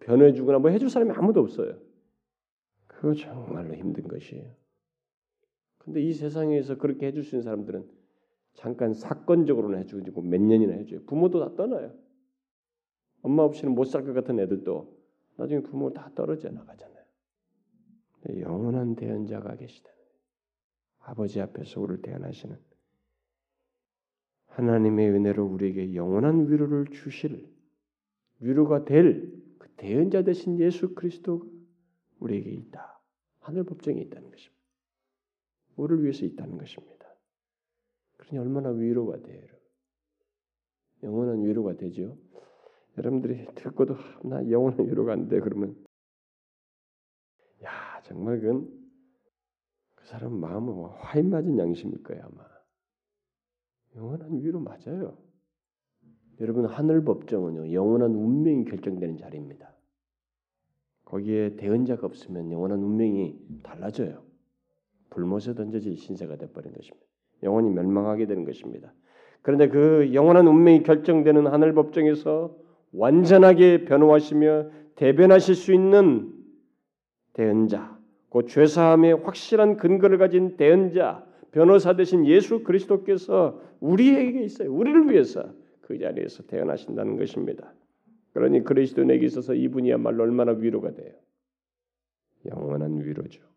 변해주거나 뭐 해줄 사람이 아무도 없어요. 그거 정말로 힘든 것이에요. 근데 이 세상에서 그렇게 해줄 수 있는 사람들은 잠깐 사건적으로는 해주고 몇 년이나 해줘요. 부모도 다 떠나요. 엄마 없이는 못 살 것 같은 애들도 나중에 부모 다 떨어져 나가잖아요. 영원한 대언자가 계시다. 아버지 앞에서 우리를 대안하시는 하나님의 은혜로 우리에게 영원한 위로를 주실 위로가 될 그 대언자 되신 예수 그리스도가 우리에게 있다. 하늘 법정에 있다는 것입니다. 우리를 위해서 있다는 것입니다. 그러니 얼마나 위로가 돼요. 영원한 위로가 되죠. 여러분들이 듣고도 나 영원한 위로가 안 돼. 그러면 야 정말 그건 그 사람 마음은 뭐 화인 맞은 양심일 거야 아마. 영원한 위로 맞아요. 여러분 하늘 법정은요 영원한 운명이 결정되는 자리입니다. 거기에 대언자가 없으면 영원한 운명이 달라져요. 불못에 던져질 신세가 돼버린 것입니다. 영원히 멸망하게 되는 것입니다. 그런데 그 영원한 운명이 결정되는 하늘 법정에서 완전하게 변호하시며 대변하실 수 있는 대언자, 그 죄사함의 확실한 근거를 가진 대언자, 변호사 되신 예수 그리스도께서 우리에게 있어요. 우리를 위해서 그 자리에서 태어나신다는 것입니다. 그러니 그리스도에게 있어서 이분이야말로 얼마나 위로가 돼요. 영원한 위로죠.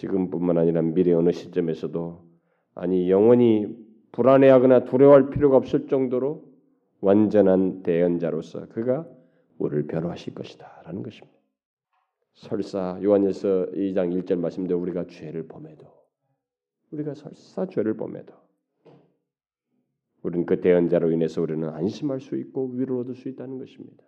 지금뿐만 아니라 미래 어느 시점에서도 아니 영원히 불안해하거나 두려워할 필요가 없을 정도로 완전한 대언자로서 그가 우리를 변호하실 것이다라는 것입니다. 설사 요한일서 2장 1절 말씀대로 우리가 죄를 범해도 우리가 설사 죄를 범해도 우리는 그 대언자로 인해서 우리는 안심할 수 있고 위로를 얻을 수 있다는 것입니다.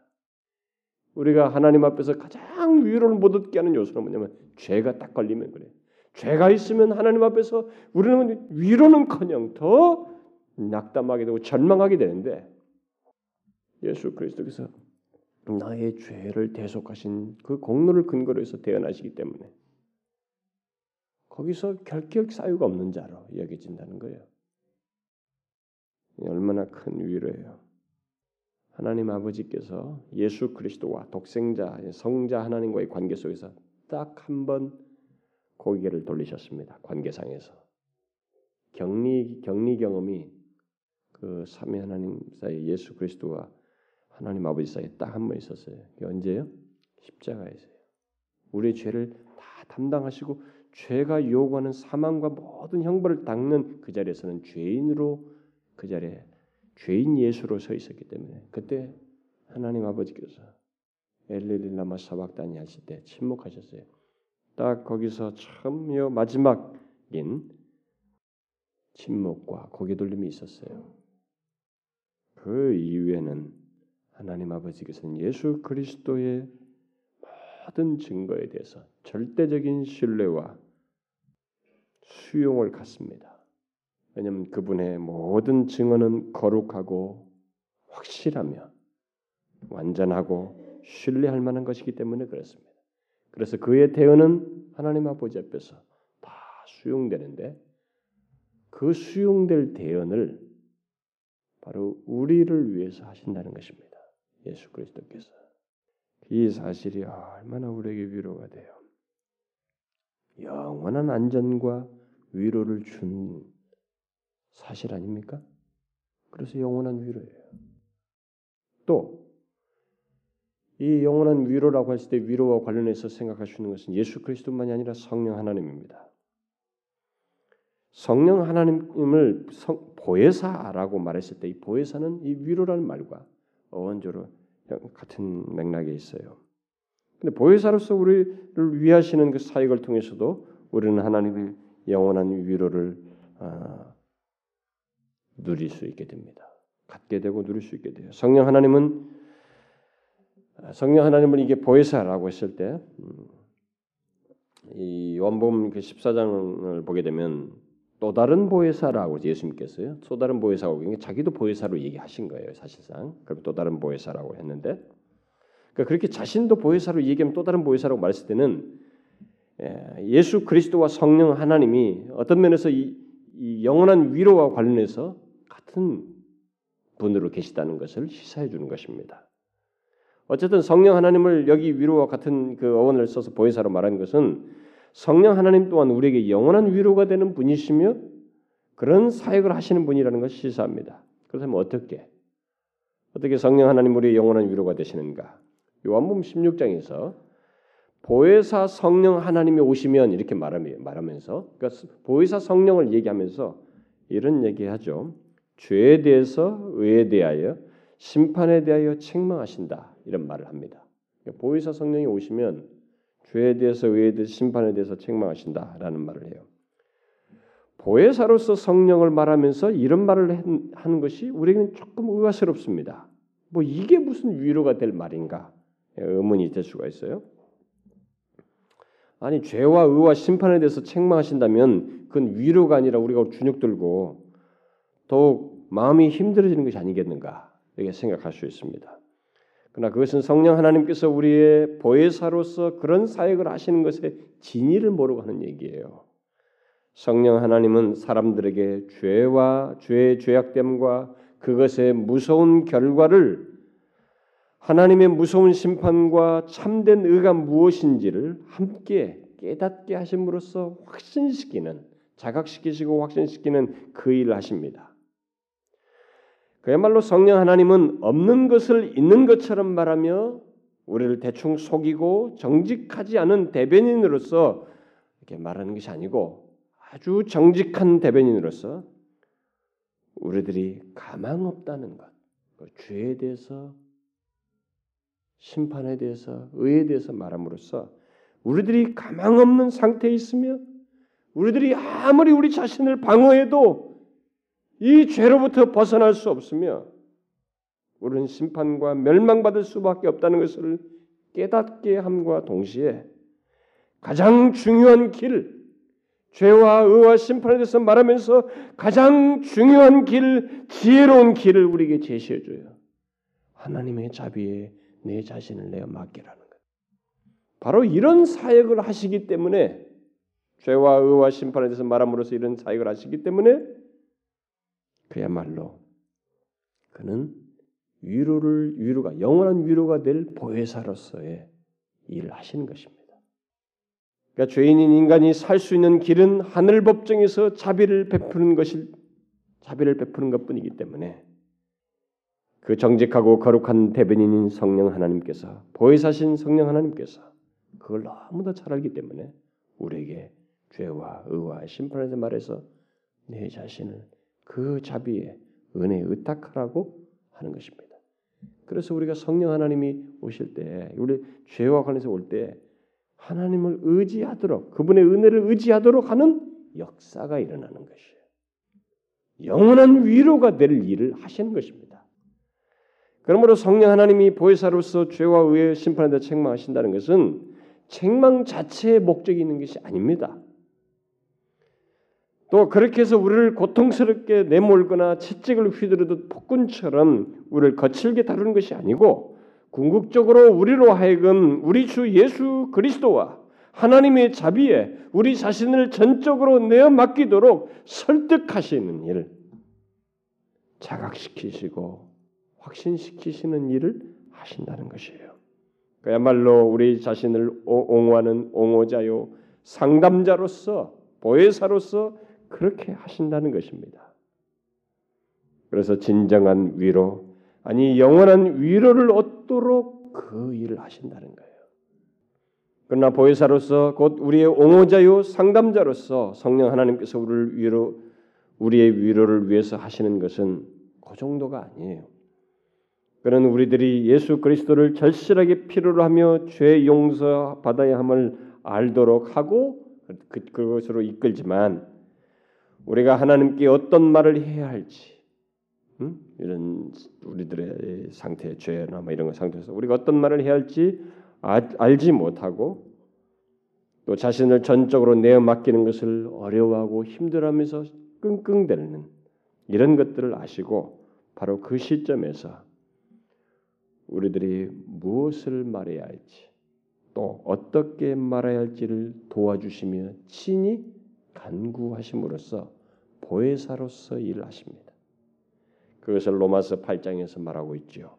우리가 하나님 앞에서 가장 위로를 못 얻게 하는 요소는 뭐냐면 죄가 딱 걸리면 그래. 죄가 있으면 하나님 앞에서 우리는 위로는커녕 더 낙담하게 되고 절망하게 되는데 예수 그리스도께서 나의 죄를 대속하신 그 공로를 근거로 해서 태어나시기 때문에 거기서 결격 사유가 없는 자로 여겨진다는 거예요. 얼마나 큰 위로예요. 하나님 아버지께서 예수 그리스도와 독생자, 성자 하나님과의 관계 속에서 딱 한 번 고개를 돌리셨습니다. 관계상에서 격리 격리 경험이 그 삼위 하나님 사이 예수 그리스도와 하나님 아버지 사이에 딱 한 번 있었어요. 언제요? 십자가에서요. 우리의 죄를 다 담당하시고 죄가 요구하는 사망과 모든 형벌을 닦는 그 자리에서는 죄인으로 그 자리에 죄인 예수로 서 있었기 때문에 그때 하나님 아버지께서 엘리릴라마 사박단이 하실 때 침묵하셨어요. 딱 거기서 처음이요 마지막인 침묵과 고개 돌림이 있었어요. 그 이후에는 하나님 아버지께서는 예수 그리스도의 모든 증거에 대해서 절대적인 신뢰와 수용을 갖습니다. 왜냐하면 그분의 모든 증언은 거룩하고 확실하며 완전하고 신뢰할 만한 것이기 때문에 그렇습니다. 그래서 그의 대언은 하나님 아버지 앞에서 다 수용되는데 그 수용될 대언을 바로 우리를 위해서 하신다는 것입니다. 예수 그리스도께서 이 사실이 얼마나 우리에게 위로가 돼요. 영원한 안전과 위로를 준 사실 아닙니까? 그래서 영원한 위로예요. 또 이 영원한 위로라고 했을 때 위로와 관련해서 있는 것은 예수 그리스도만이 아니라 성령 하나님입니다. 성령 하나님을 성, 보혜사라고 말했을 때 이 보혜사는 이 위로라는 말과 어원조로 같은 맥락에 있어요. 근데 보혜사로서 우리를 위하시는 그 사역을 통해서도 우리는 하나님의 영원한 위로를 어, 누릴 수 있게 됩니다. 갖게 되고 누릴 수 있게 돼요. 성령 하나님은 성령 하나님은 이게 보혜사라고 했을 때이 음, 원복음 그 14장을 보게 되면 또 다른 보혜사라고 예수님께서요. 또 다른 보혜사고 자기도 보혜사로 얘기하신 거예요, 사실상. 그럼 또 다른 보혜사라고 했는데 그러니까 그렇게 자신도 보혜사로 얘기하면 또 다른 보혜사라고 말했을 때는 예, 예수 그리스도와 성령 하나님이 어떤 면에서 이, 이 영원한 위로와 관련해서 같은 분으로 계시다는 것을 시사해 주는 것입니다. 어쨌든 성령 하나님을 여기 위로와 같은 그 어원을 써서 보혜사로 말한 것은 성령 하나님 또한 우리에게 영원한 위로가 되는 분이시며 그런 사역을 하시는 분이라는 것을 시사합니다. 그렇다면 어떻게 어떻게 성령 하나님 우리의 영원한 위로가 되시는가? 요한복음 16장에서 보혜사 성령 하나님이 오시면 이렇게 말하면서 그러니까 보혜사 성령을 얘기하면서 이런 얘기하죠. 죄에 대해서 의에 대하여 심판에 대하여 책망하신다 이런 말을 합니다. 그러니까 보혜사 성령이 오시면 죄에 대해서 의에 대해서 심판에 대해서 책망하신다라는 말을 해요. 보혜사로서 성령을 말하면서 이런 말을 하는 것이 우리에게는 조금 의아스럽습니다. 뭐 이게 무슨 위로가 될 말인가 의문이 될 수가 있어요. 아니 죄와 의와 심판에 대해서 책망하신다면 그건 위로가 아니라 우리가 주눅 들고 더욱 마음이 힘들어지는 것이 아니겠는가 이렇게 생각할 수 있습니다. 그러나 그것은 성령 하나님께서 우리의 보혜사로서 그런 사역을 하시는 것에 진의를 모르고 하는 얘기예요. 성령 하나님은 사람들에게 죄와 죄의 죄악됨과 그것의 무서운 결과를 하나님의 무서운 심판과 참된 의가 무엇인지를 함께 깨닫게 하심으로써 확신시키는 자각시키시고 확신시키는 그 일을 하십니다. 그야말로 성령 하나님은 없는 것을 있는 것처럼 말하며 우리를 대충 속이고 정직하지 않은 대변인으로서 이렇게 말하는 것이 아니고 아주 정직한 대변인으로서 우리들이 가망 없다는 것, 그 죄에 대해서 심판에 대해서 의에 대해서 말함으로써 우리들이 가망 없는 상태에 있으며 우리들이 아무리 우리 자신을 방어해도 이 죄로부터 벗어날 수 없으며 우리는 심판과 멸망받을 수밖에 없다는 것을 깨닫게 함과 동시에 가장 중요한 길, 죄와 의와 심판에 대해서 말하면서 가장 중요한 길, 지혜로운 길을 우리에게 제시해 줘요. 하나님의 자비에 내 자신을 내어 맡기라는 것. 바로 이런 사역을 하시기 때문에 죄와 의와 심판에 대해서 말함으로써 이런 사역을 하시기 때문에 그야말로 그는 위로를 위로가 영원한 위로가 될 보혜사로서의 일을 하시는 것입니다. 그러니까 죄인인 인간이 살 수 있는 길은 하늘 법정에서 자비를 베푸는 것일 자비를 베푸는 것뿐이기 때문에 그 정직하고 거룩한 대변인인 성령 하나님께서 보혜사신 성령 하나님께서 그걸 너무도 잘 알기 때문에 우리에게 죄와 의와 심판에서 말해서 내 자신을 그 자비에 은혜에 의탁하라고 하는 것입니다. 그래서 우리가 성령 하나님이 오실 때 우리 죄와 관해서 올 때 하나님을 의지하도록 그분의 은혜를 의지하도록 하는 역사가 일어나는 것이에요. 영원한 위로가 될 일을 하시는 것입니다. 그러므로 성령 하나님이 보혜사로서 죄와 의의 심판에 대해 책망하신다는 것은 책망 자체의 목적이 있는 것이 아닙니다. 또 그렇게 해서 우리를 고통스럽게 내몰거나 채찍을 휘두르듯 폭군처럼 우리를 거칠게 다루는 것이 아니고 궁극적으로 우리로 하여금 우리 주 예수 그리스도와 하나님의 자비에 우리 자신을 전적으로 내어 맡기도록 설득하시는 일, 자각시키시고 확신시키시는 일을 하신다는 것이에요. 그야말로 우리 자신을 옹호하는 옹호자요 상담자로서 보혜사로서 그렇게 하신다는 것입니다. 그래서 진정한 위로 아니 영원한 위로를 얻도록 그 일을 하신다는 거예요. 그러나 보혜사로서 곧 우리의 옹호자요 상담자로서 성령 하나님께서 우리를 위로 우리의 위로를 위해서 하시는 것은 그 정도가 아니에요. 그는 우리들이 예수 그리스도를 절실하게 필요로 하며 죄 용서 받아야 함을 알도록 하고 그, 그것으로 이끌지만 우리가 하나님께 어떤 말을 해야 할지 음? 이런 우리들의 상태 죄나 뭐 이런 상태에서 우리가 어떤 말을 해야 할지 아, 알지 못하고 또 자신을 전적으로 내어 맡기는 것을 어려워하고 힘들어하면서 끙끙대는 이런 것들을 아시고 바로 그 시점에서 우리들이 무엇을 말해야 할지 또 어떻게 말해야 할지를 도와주시며 친히 간구하심으로써 보혜사로서 일을 하십니다. 그것을 로마서 8장에서 말하고 있죠.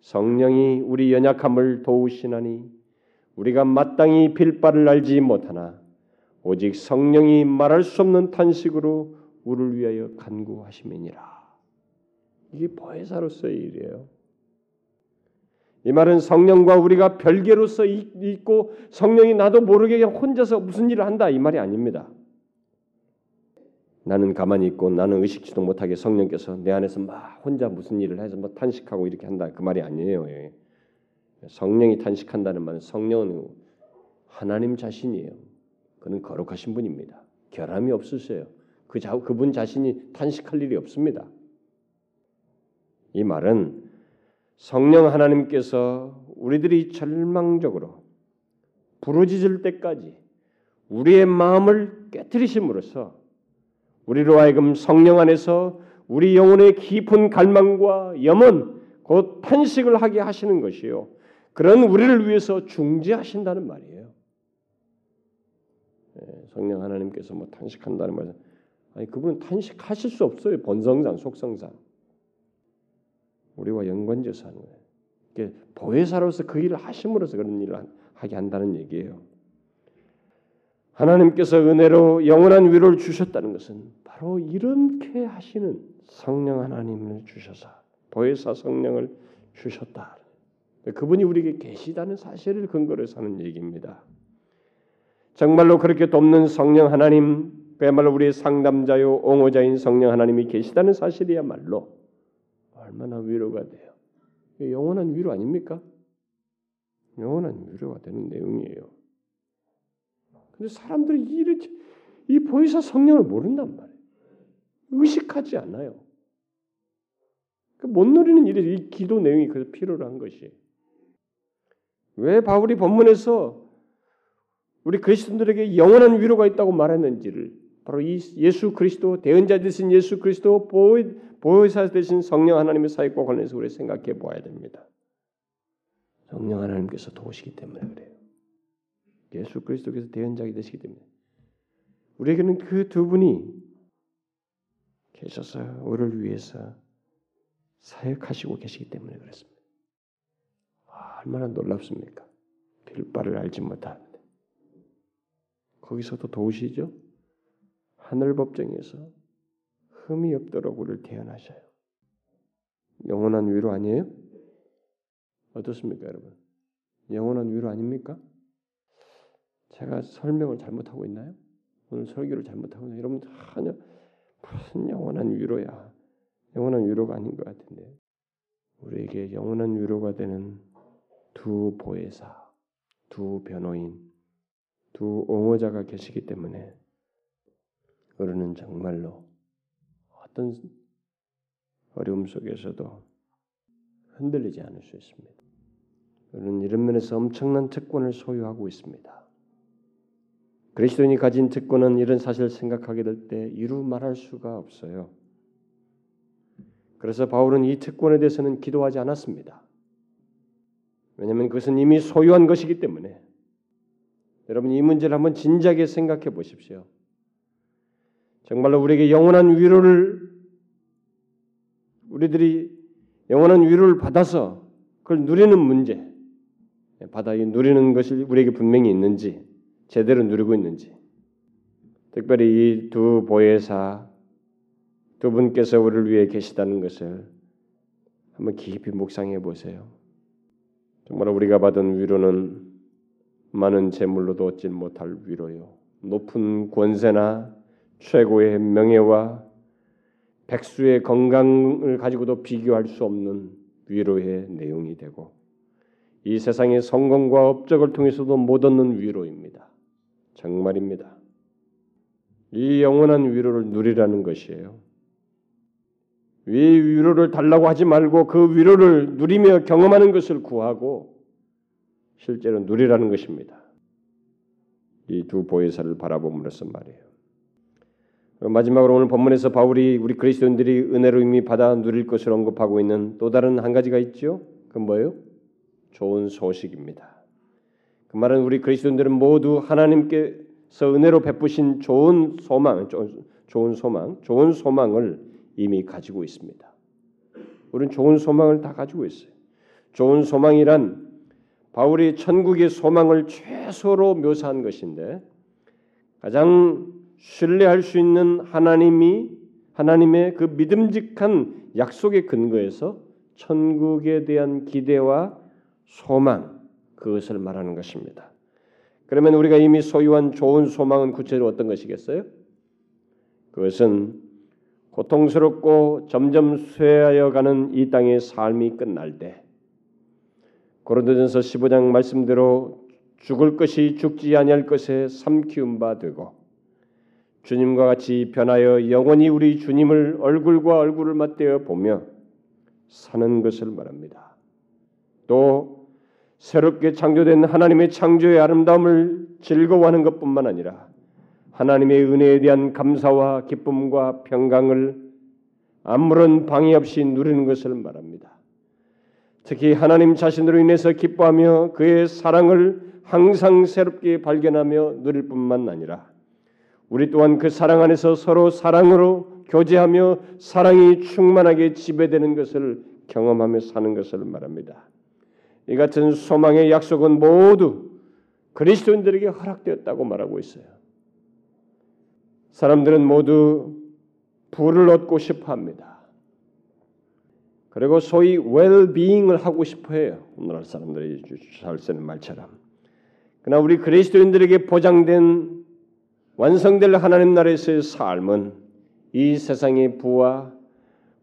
성령이 우리 연약함을 도우시나니 우리가 마땅히 빌 바를 알지 못하나 오직 성령이 말할 수 없는 탄식으로 우리를 위하여 간구하심이니라. 이게 보혜사로서의 일이에요. 이 말은 성령과 우리가 별개로서 있고 성령이 나도 모르게 혼자서 무슨 일을 한다 이 말이 아닙니다. 나는 가만히 있고 나는 의식지도 못하게 성령께서 내 안에서 막 혼자 무슨 일을 해서 뭐 탄식하고 이렇게 한다 그 말이 아니에요. 예. 성령이 탄식한다는 말은 성령은 하나님 자신이에요. 그는 거룩하신 분입니다. 결함이 없으세요. 그 자, 그분 자신이 탄식할 일이 없습니다. 이 말은 성령 하나님께서 우리들이 절망적으로 부러지질 때까지 우리의 마음을 깨뜨리심으로써 우리로 하여금 성령 안에서 우리 영혼의 깊은 갈망과 염원 곧 탄식을 하게 하시는 것이요. 그런 우리를 위해서 중재하신다는 말이에요. 예, 성령 하나님께서 뭐 탄식한다는 말은 아니 그분은 탄식하실 수 없어요. 본성상 속성상 우리와 연관져서 하는 거예요. 보혜사로서 그 일을 하심으로써 그런 일을 하게 한다는 얘기예요. 하나님께서 은혜로 영원한 위로를 주셨다는 것은 바로 이렇게 하시는 성령 하나님을 주셔서 보혜사 성령을 주셨다. 그분이 우리에게 계시다는 사실을 근거로 사는 얘기입니다. 정말로 그렇게 돕는 성령 하나님, 그야말로 우리의 상담자요 옹호자인 성령 하나님이 계시다는 사실이야말로 얼마나 위로가 돼요. 영원한 위로 아닙니까? 영원한 위로가 되는 내용이에요. 근데 사람들이 이렇게 이 보혜사 성령을 모른단 말이에요. 의식하지 않아요. 그못 누리는 일이 이 기도 내용이 그래서 필요로 한 것이. 왜 바울이 본문에서 우리 그리스도인들에게 영원한 위로가 있다고 말했는지를 바로 이 예수 그리스도 대언자 되신 예수 그리스도 보혜사 되신 성령 하나님의 사역과 관련해서 우리 생각해 보아야 됩니다. 성령 하나님께서 도우시기 때문에 그래요. 예수 그리스도께서 대언자가 되시기 때문에 우리에게는 그 두 분이 계셔서 우리를 위해서 사역하시고 계시기 때문에 그렇습니다. 아, 얼마나 놀랍습니까? 빌바를 알지 못하는데 거기서도 도우시죠. 하늘 법정에서 흠이 없도록 우리를 대언하셔요. 영원한 위로 아니에요? 어떻습니까, 여러분? 영원한 위로 아닙니까? 제가 설명을 잘못하고 있나요? 오늘 설교를 잘못하고 있나요? 여러분 전혀 무슨 영원한 위로야? 영원한 위로가 아닌 것 같은데 우리에게 영원한 위로가 되는 두 보혜사, 두 변호인, 두 옹호자가 계시기 때문에 우리는 정말로 어떤 어려움 속에서도 흔들리지 않을 수 있습니다. 우리는 이런 면에서 엄청난 특권을 소유하고 있습니다. 그리스도인이 가진 특권은 이런 사실을 생각하게 될 때 이루 말할 수가 없어요. 그래서 바울은 이 특권에 대해서는 기도하지 않았습니다. 왜냐하면 그것은 이미 소유한 것이기 때문에 여러분 이 문제를 한번 진지하게 생각해 보십시오. 정말로 우리에게 영원한 위로를 우리들이 영원한 위로를 받아서 그걸 누리는 문제, 받아 누리는 것이 우리에게 분명히 있는지 제대로 누리고 있는지, 특별히 이 두 보혜사 두 분께서 우리를 위해 계시다는 것을 한번 깊이 묵상해 보세요. 정말 우리가 받은 위로는 많은 재물로도 얻지 못할 위로요. 높은 권세나 최고의 명예와 백수의 건강을 가지고도 비교할 수 없는 위로의 내용이 되고 이 세상의 성공과 업적을 통해서도 못 얻는 위로입니다. 정말입니다. 이 영원한 위로를 누리라는 것이에요. 위 위로를 달라고 하지 말고 그 위로를 누리며 경험하는 것을 구하고 실제로 누리라는 것입니다. 이 두 보혜사를 바라봄으로써 말이에요. 마지막으로 오늘 본문에서 바울이 우리 그리스도인들이 은혜로 이미 받아 누릴 것을 언급하고 있는 또 다른 한 가지가 있죠. 그 뭐예요? 좋은 소식입니다. 그 말은 우리 그리스도인들은 모두 하나님께서 은혜로 베푸신 좋은 소망, 좋은 소망, 좋은 소망을 이미 가지고 있습니다. 우리는 좋은 소망을 다 가지고 있어요. 좋은 소망이란 바울이 천국의 소망을 최소로 묘사한 것인데 가장 신뢰할 수 있는 하나님이 하나님의 그 믿음직한 약속의 근거에서 천국에 대한 기대와 소망 그것을 말하는 것입니다. 그러면 우리가 이미 소유한 좋은 소망은 구체적으로 어떤 것이겠어요? 그것은 고통스럽고 점점 쇠하여 가는 이 땅의 삶이 끝날 때 고린도전서 15장 말씀대로 죽을 것이 죽지 아니할 것에 삼키운 바 되고 주님과 같이 변하여 영원히 우리 주님을 얼굴과 얼굴을 맞대어 보며 사는 것을 말합니다. 또 새롭게 창조된 하나님의 창조의 아름다움을 즐거워하는 것뿐만 아니라 하나님의 은혜에 대한 감사와 기쁨과 평강을 아무런 방해 없이 누리는 것을 말합니다. 특히 하나님 자신으로 인해서 기뻐하며 그의 사랑을 항상 새롭게 발견하며 누릴 뿐만 아니라 우리 또한 그 사랑 안에서 서로 사랑으로 교제하며 사랑이 충만하게 지배되는 것을 경험하며 사는 것을 말합니다. 이 같은 소망의 약속은 모두 그리스도인들에게 허락되었다고 말하고 있어요. 사람들은 모두 부를 얻고 싶어 합니다. 그리고 소위 well-being을 하고 싶어 해요. 오늘날 사람들이 잘 쓰는 말처럼. 그러나 우리 그리스도인들에게 보장된 완성될 하나님 나라에서의 삶은 이 세상의 부와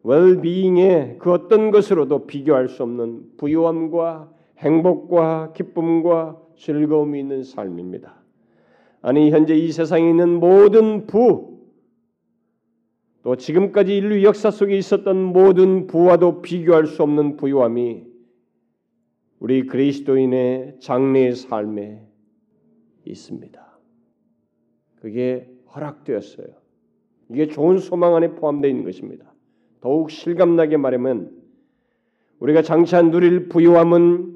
웰비잉의 그 어떤 것으로도 비교할 수 없는 부유함과 행복과 기쁨과 즐거움이 있는 삶입니다. 아니 현재 이 세상에 있는 모든 부, 또 지금까지 인류 역사 속에 있었던 모든 부와도 비교할 수 없는 부유함이 우리 그리스도인의 장래의 삶에 있습니다. 그게 허락되었어요. 이게 좋은 소망 안에 포함되어 있는 것입니다. 더욱 실감나게 말하면 우리가 장차 누릴 부유함은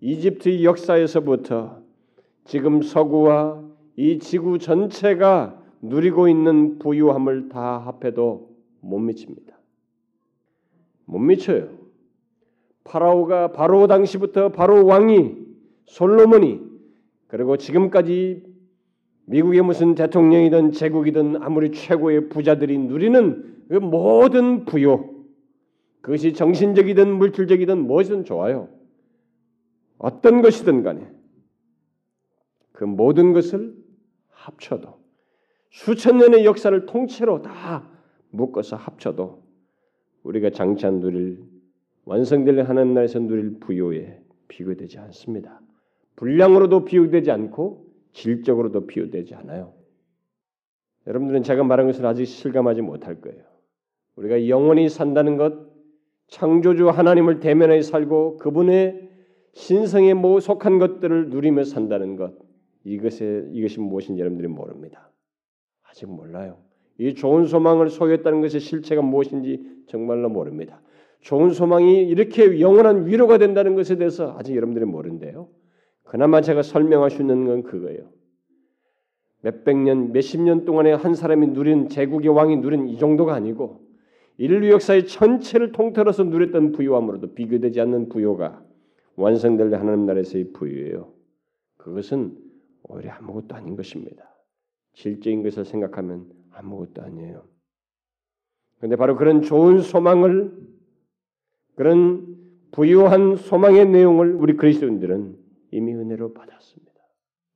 이집트의 역사에서부터 지금 서구와 이 지구 전체가 누리고 있는 부유함을 다 합해도 못 미칩니다. 못 미쳐요. 파라오가 바로 당시부터 바로 왕이 솔로몬이 그리고 지금까지 미국의 무슨 대통령이든 제국이든 아무리 최고의 부자들이 누리는 그 모든 부요 그것이 정신적이든 물질적이든 무엇이든 좋아요. 어떤 것이든 간에 그 모든 것을 합쳐도 수천 년의 역사를 통째로 다 묶어서 합쳐도 우리가 장차 누릴 완성될 하나님 나라에서 누릴 부요에 비교되지 않습니다. 분량으로도 비교되지 않고 질적으로도 비유되지 않아요. 여러분들은 제가 말한 것을 아직 실감하지 못할 거예요. 우리가 영원히 산다는 것, 창조주 하나님을 대면해 살고 그분의 신성에 속한 것들을 누리며 산다는 것, 이것에 이것이 무엇인지 여러분들이 모릅니다. 아직 몰라요. 이 좋은 소망을 소유했다는 것의 실체가 무엇인지 정말로 모릅니다. 좋은 소망이 이렇게 영원한 위로가 된다는 것에 대해서 아직 여러분들이 모른대요. 그나마 제가 설명할 수 있는 건 그거예요. 몇백 년, 몇십 년 동안에 한 사람이 누린 제국의 왕이 누린 이 정도가 아니고 인류 역사의 전체를 통틀어서 누렸던 부유함으로도 비교되지 않는 부유가 완성될 하나님 나라에서의 부유예요. 그것은 오히려 아무것도 아닌 것입니다. 질적인 것을 생각하면 아무것도 아니에요. 그런데 바로 그런 좋은 소망을 그런 부유한 소망의 내용을 우리 그리스도인들은 이미 은혜로 받았습니다.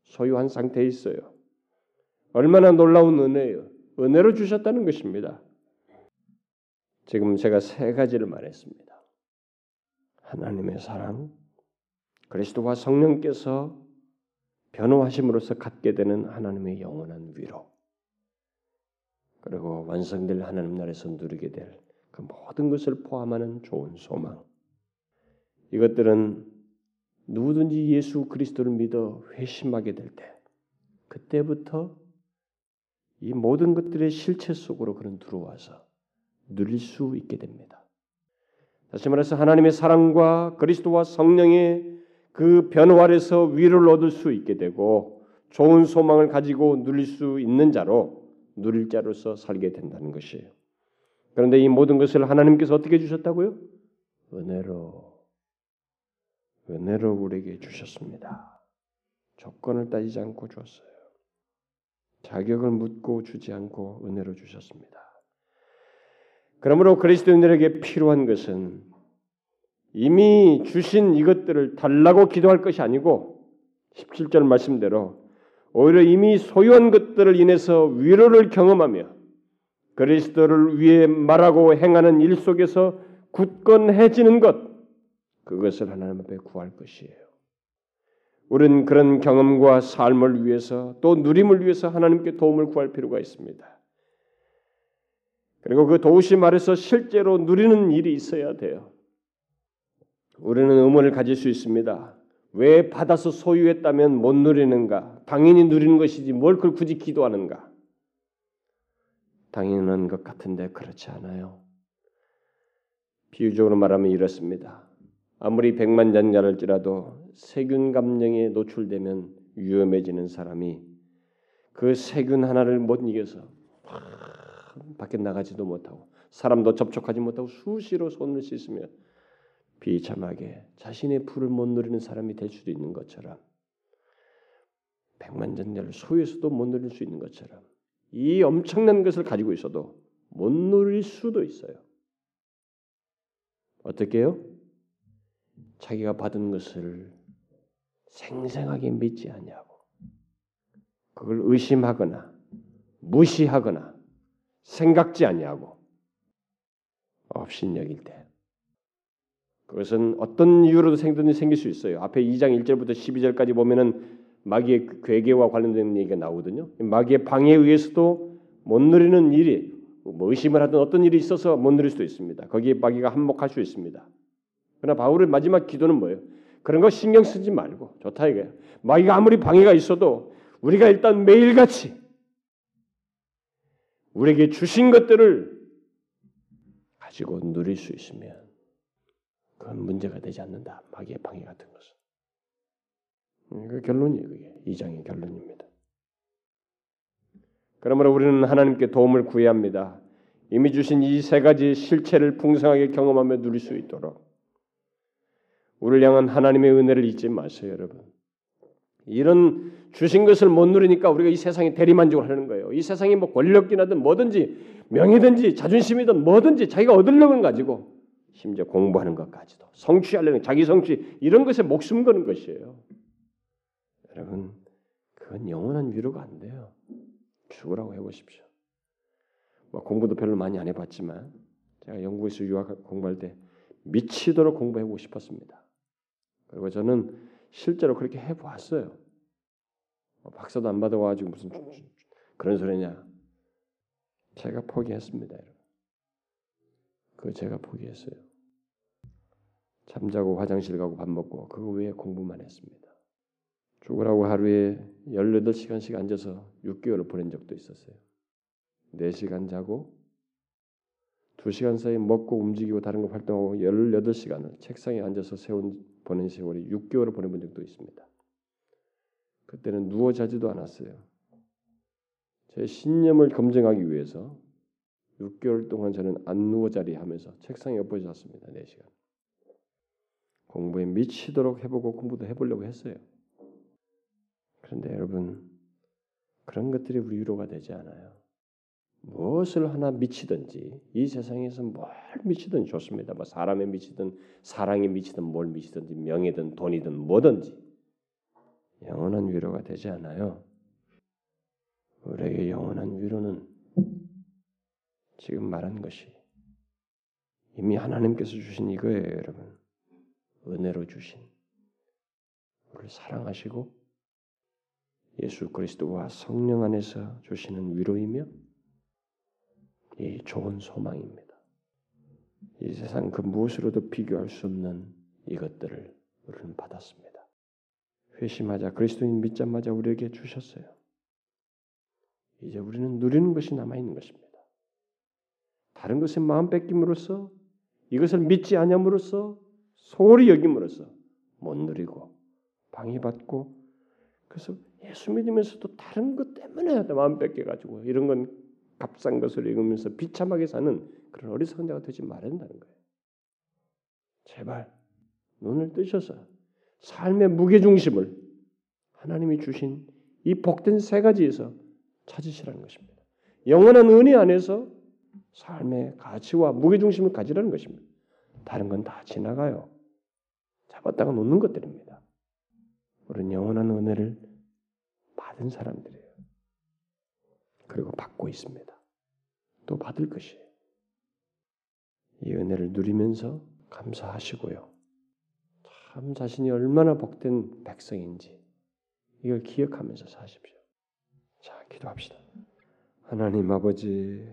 소유한 상태에 있어요. 얼마나 놀라운 은혜예요. 은혜로 주셨다는 것입니다. 지금 제가 세 가지를 말했습니다. 하나님의 사랑, 그리스도와 성령께서 변호하심으로써 갖게 되는 하나님의 영원한 위로, 그리고 완성될 하나님 나라에서 누리게 될 그 모든 것을 포함하는 좋은 소망. 이것들은 누구든지 예수 그리스도를 믿어 회심하게 될 때, 그때부터 이 모든 것들의 실체 속으로 그는 들어와서 누릴 수 있게 됩니다. 다시 말해서 하나님의 사랑과 그리스도와 성령의 그 아래서 위를 얻을 수 있게 되고 좋은 소망을 가지고 누릴 수 있는 자로 누릴 자로서 살게 된다는 것이에요. 그런데 이 모든 것을 하나님께서 어떻게 주셨다고요? 은혜로 은혜로 우리에게 주셨습니다. 조건을 따지지 않고 주었어요. 자격을 묻고 주지 않고 은혜로 주셨습니다. 그러므로 그리스도인들에게 필요한 것은 이미 주신 이것들을 달라고 기도할 것이 아니고 17절 말씀대로 오히려 이미 소유한 것들을 인해서 위로를 경험하며 그리스도를 위해 말하고 행하는 일 속에서 굳건해지는 것 그것을 하나님 앞에 구할 것이에요. 우리는 그런 경험과 삶을 위해서 또 누림을 위해서 하나님께 도움을 구할 필요가 있습니다. 그리고 그 도우심 아래서 실제로 누리는 일이 있어야 돼요. 우리는 의문을 가질 수 있습니다. 왜 받아서 소유했다면 못 누리는가? 당연히 누리는 것이지 뭘 그걸 굳이 기도하는가? 당연한 것 같은데 그렇지 않아요. 비유적으로 말하면 이렇습니다. 아무리 백만장자를지라도 세균 감염에 노출되면 위험해지는 사람이 그 세균 하나를 못 이겨서 밖에 나가지도 못하고 사람도 접촉하지 못하고 수시로 손을 씻으며 비참하게 자신의 불을 못 누리는 사람이 될 수도 있는 것처럼 백만전자를 소유해서도 못 누릴 수 있는 것처럼 이 엄청난 것을 가지고 있어도 못 누릴 수도 있어요. 어떻게요? 자기가 받은 것을 생생하게 믿지 않냐고 그걸 의심하거나 무시하거나 생각지 않냐고 업신여길 때 그것은 어떤 이유로도 생든지 생길 수 있어요. 앞에 2장 1절부터 12절까지 보면은 마귀의 괴계와 관련된 얘기가 나오거든요. 마귀의 방해에 의해서도 못 누리는 일이 뭐 의심을 하든 어떤 일이 있어서 못 누릴 수도 있습니다. 거기에 마귀가 한몫할 수 있습니다. 그러나 바울의 마지막 기도는 뭐예요? 그런 거 신경 쓰지 말고 좋다 이거예요. 마귀가 아무리 방해가 있어도 우리가 일단 매일같이 우리에게 주신 것들을 가지고 누릴 수 있으면 그건 문제가 되지 않는다. 마귀의 방해 같은 것은. 음, 그 결론이에요. 그게 이 장의 결론입니다. 그러므로 우리는 하나님께 도움을 구해야 합니다. 이미 주신 이 세 가지 실체를 풍성하게 경험하며 누릴 수 있도록 우리를 향한 하나님의 은혜를 잊지 마세요, 여러분. 이런 주신 것을 못 누리니까 우리가 이 세상에 대리만족을 하는 거예요. 이 세상이 뭐 권력이나든 뭐든지 명예든지 자존심이든 뭐든지 자기가 얻으려는 가지고 심지어 공부하는 것까지도 성취하려는 자기 성취 이런 것에 목숨 거는 것이에요. 여러분 그건 영원한 위로가 안 돼요. 죽으라고 해보십시오. 뭐 공부도 별로 많이 안 해봤지만 제가 영국에서 유학 공부할 때 미치도록 공부해보고 싶었습니다. 그리고 저는 실제로 그렇게 해보았어요. 뭐 박사도 안 받아가지고 무슨 그런 소리냐. 제가 포기했습니다. 그 제가 포기했어요. 잠자고 화장실 가고 밥 먹고 그거 외에 공부만 했습니다. 죽으라고 하루에 18시간씩 앉아서 6개월을 보낸 적도 있었어요. 4시간 자고 2시간 사이 먹고 움직이고 다른 거 활동하고 18시간을 책상에 앉아서 세운 보낸 세월이 6개월을 보내본 적도 있습니다. 그때는 누워 자지도 않았어요. 제 신념을 검증하기 위해서 6개월 동안 저는 안 누워 자리 하면서 책상에 엎어 잤습니다. 4시간. 공부에 미치도록 해보고 공부도 해보려고 했어요. 그런데 여러분 그런 것들이 우리 위로가 되지 않아요. 무엇을 하나 미치든지 이 세상에서 뭘 미치든 좋습니다. 뭐 사람에 미치든 사랑에 미치든 뭘 미치든지 명예든 돈이든 뭐든지 영원한 위로가 되지 않아요. 우리에게 영원한 위로는 지금 말한 것이 이미 하나님께서 주신 이거예요, 여러분. 은혜로 주신 우리를 사랑하시고 예수 그리스도와 성령 안에서 주시는 위로이며 이 좋은 소망입니다. 이 세상 그 무엇으로도 비교할 수 없는 이것들을 우리는 받았습니다. 회심하자 그리스도인 믿자마자 우리에게 주셨어요. 이제 우리는 누리는 것이 남아 있는 것입니다. 다른 것에 마음 뺏김으로써 이것을 믿지 않음으로써 소홀히 여김으로써 못 누리고 방해받고 그래서 예수 믿으면서도 다른 것 때문에 마음 뺏겨 가지고 이런 건 값싼 것을 읽으면서 비참하게 사는 그런 어리석은 자가 되지 말아야 된다는 거예요. 제발 눈을 뜨셔서 삶의 무게 중심을 하나님이 주신 이 복된 세 가지에서 찾으시라는 것입니다. 영원한 은혜 안에서 삶의 가치와 무게중심을 가지라는 것입니다. 다른 건 다 지나가요. 잡았다가 놓는 것들입니다. 우리는 영원한 은혜를 받은 사람들이에요. 그리고 받고 있습니다. 또 받을 것이에요. 이 은혜를 누리면서 감사하시고요. 참 자신이 얼마나 복된 백성인지 이걸 기억하면서 사십시오. 자, 기도합시다. 하나님 아버지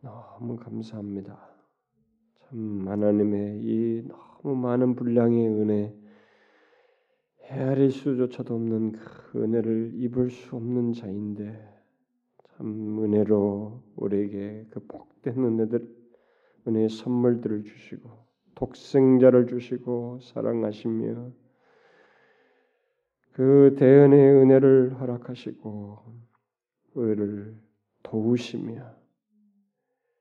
너무 감사합니다. 참 하나님의 이 너무 많은 분량의 은혜 헤아릴 수조차도 없는 그 은혜를 입을 수 없는 자인데 참 은혜로 우리에게 그 복된 은혜들 은혜의 선물들을 주시고 독생자를 주시고 사랑하시며 그 대은의 은혜를 허락하시고 우리를 도우시며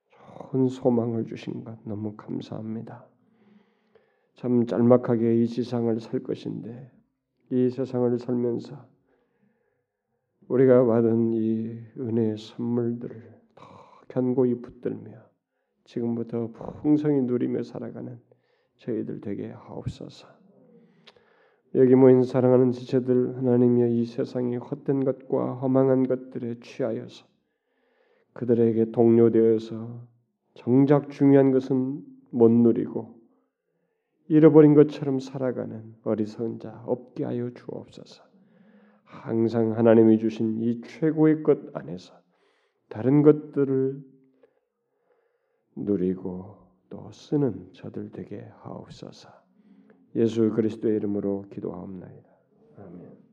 좋은 소망을 주신 것 너무 감사합니다. 참 짤막하게 이 세상을 살 것인데 이 세상을 살면서 우리가 받은 이 은혜의 선물들을 더 견고히 붙들며 지금부터 풍성히 누리며 살아가는 저희들 되게 하옵소서. 여기 모인 사랑하는 지체들 하나님의 이 세상이 헛된 것과 허망한 것들에 취하여서 그들에게 동료되어서 정작 중요한 것은 못 누리고 잃어버린 것처럼 살아가는 어리석은 자 없게 하여 주옵소서. 항상 하나님이 주신 이 최고의 것 안에서 다른 것들을 누리고 또 쓰는 저들 되게 하옵소서. 예수 그리스도의 이름으로 기도하옵나이다. 아멘.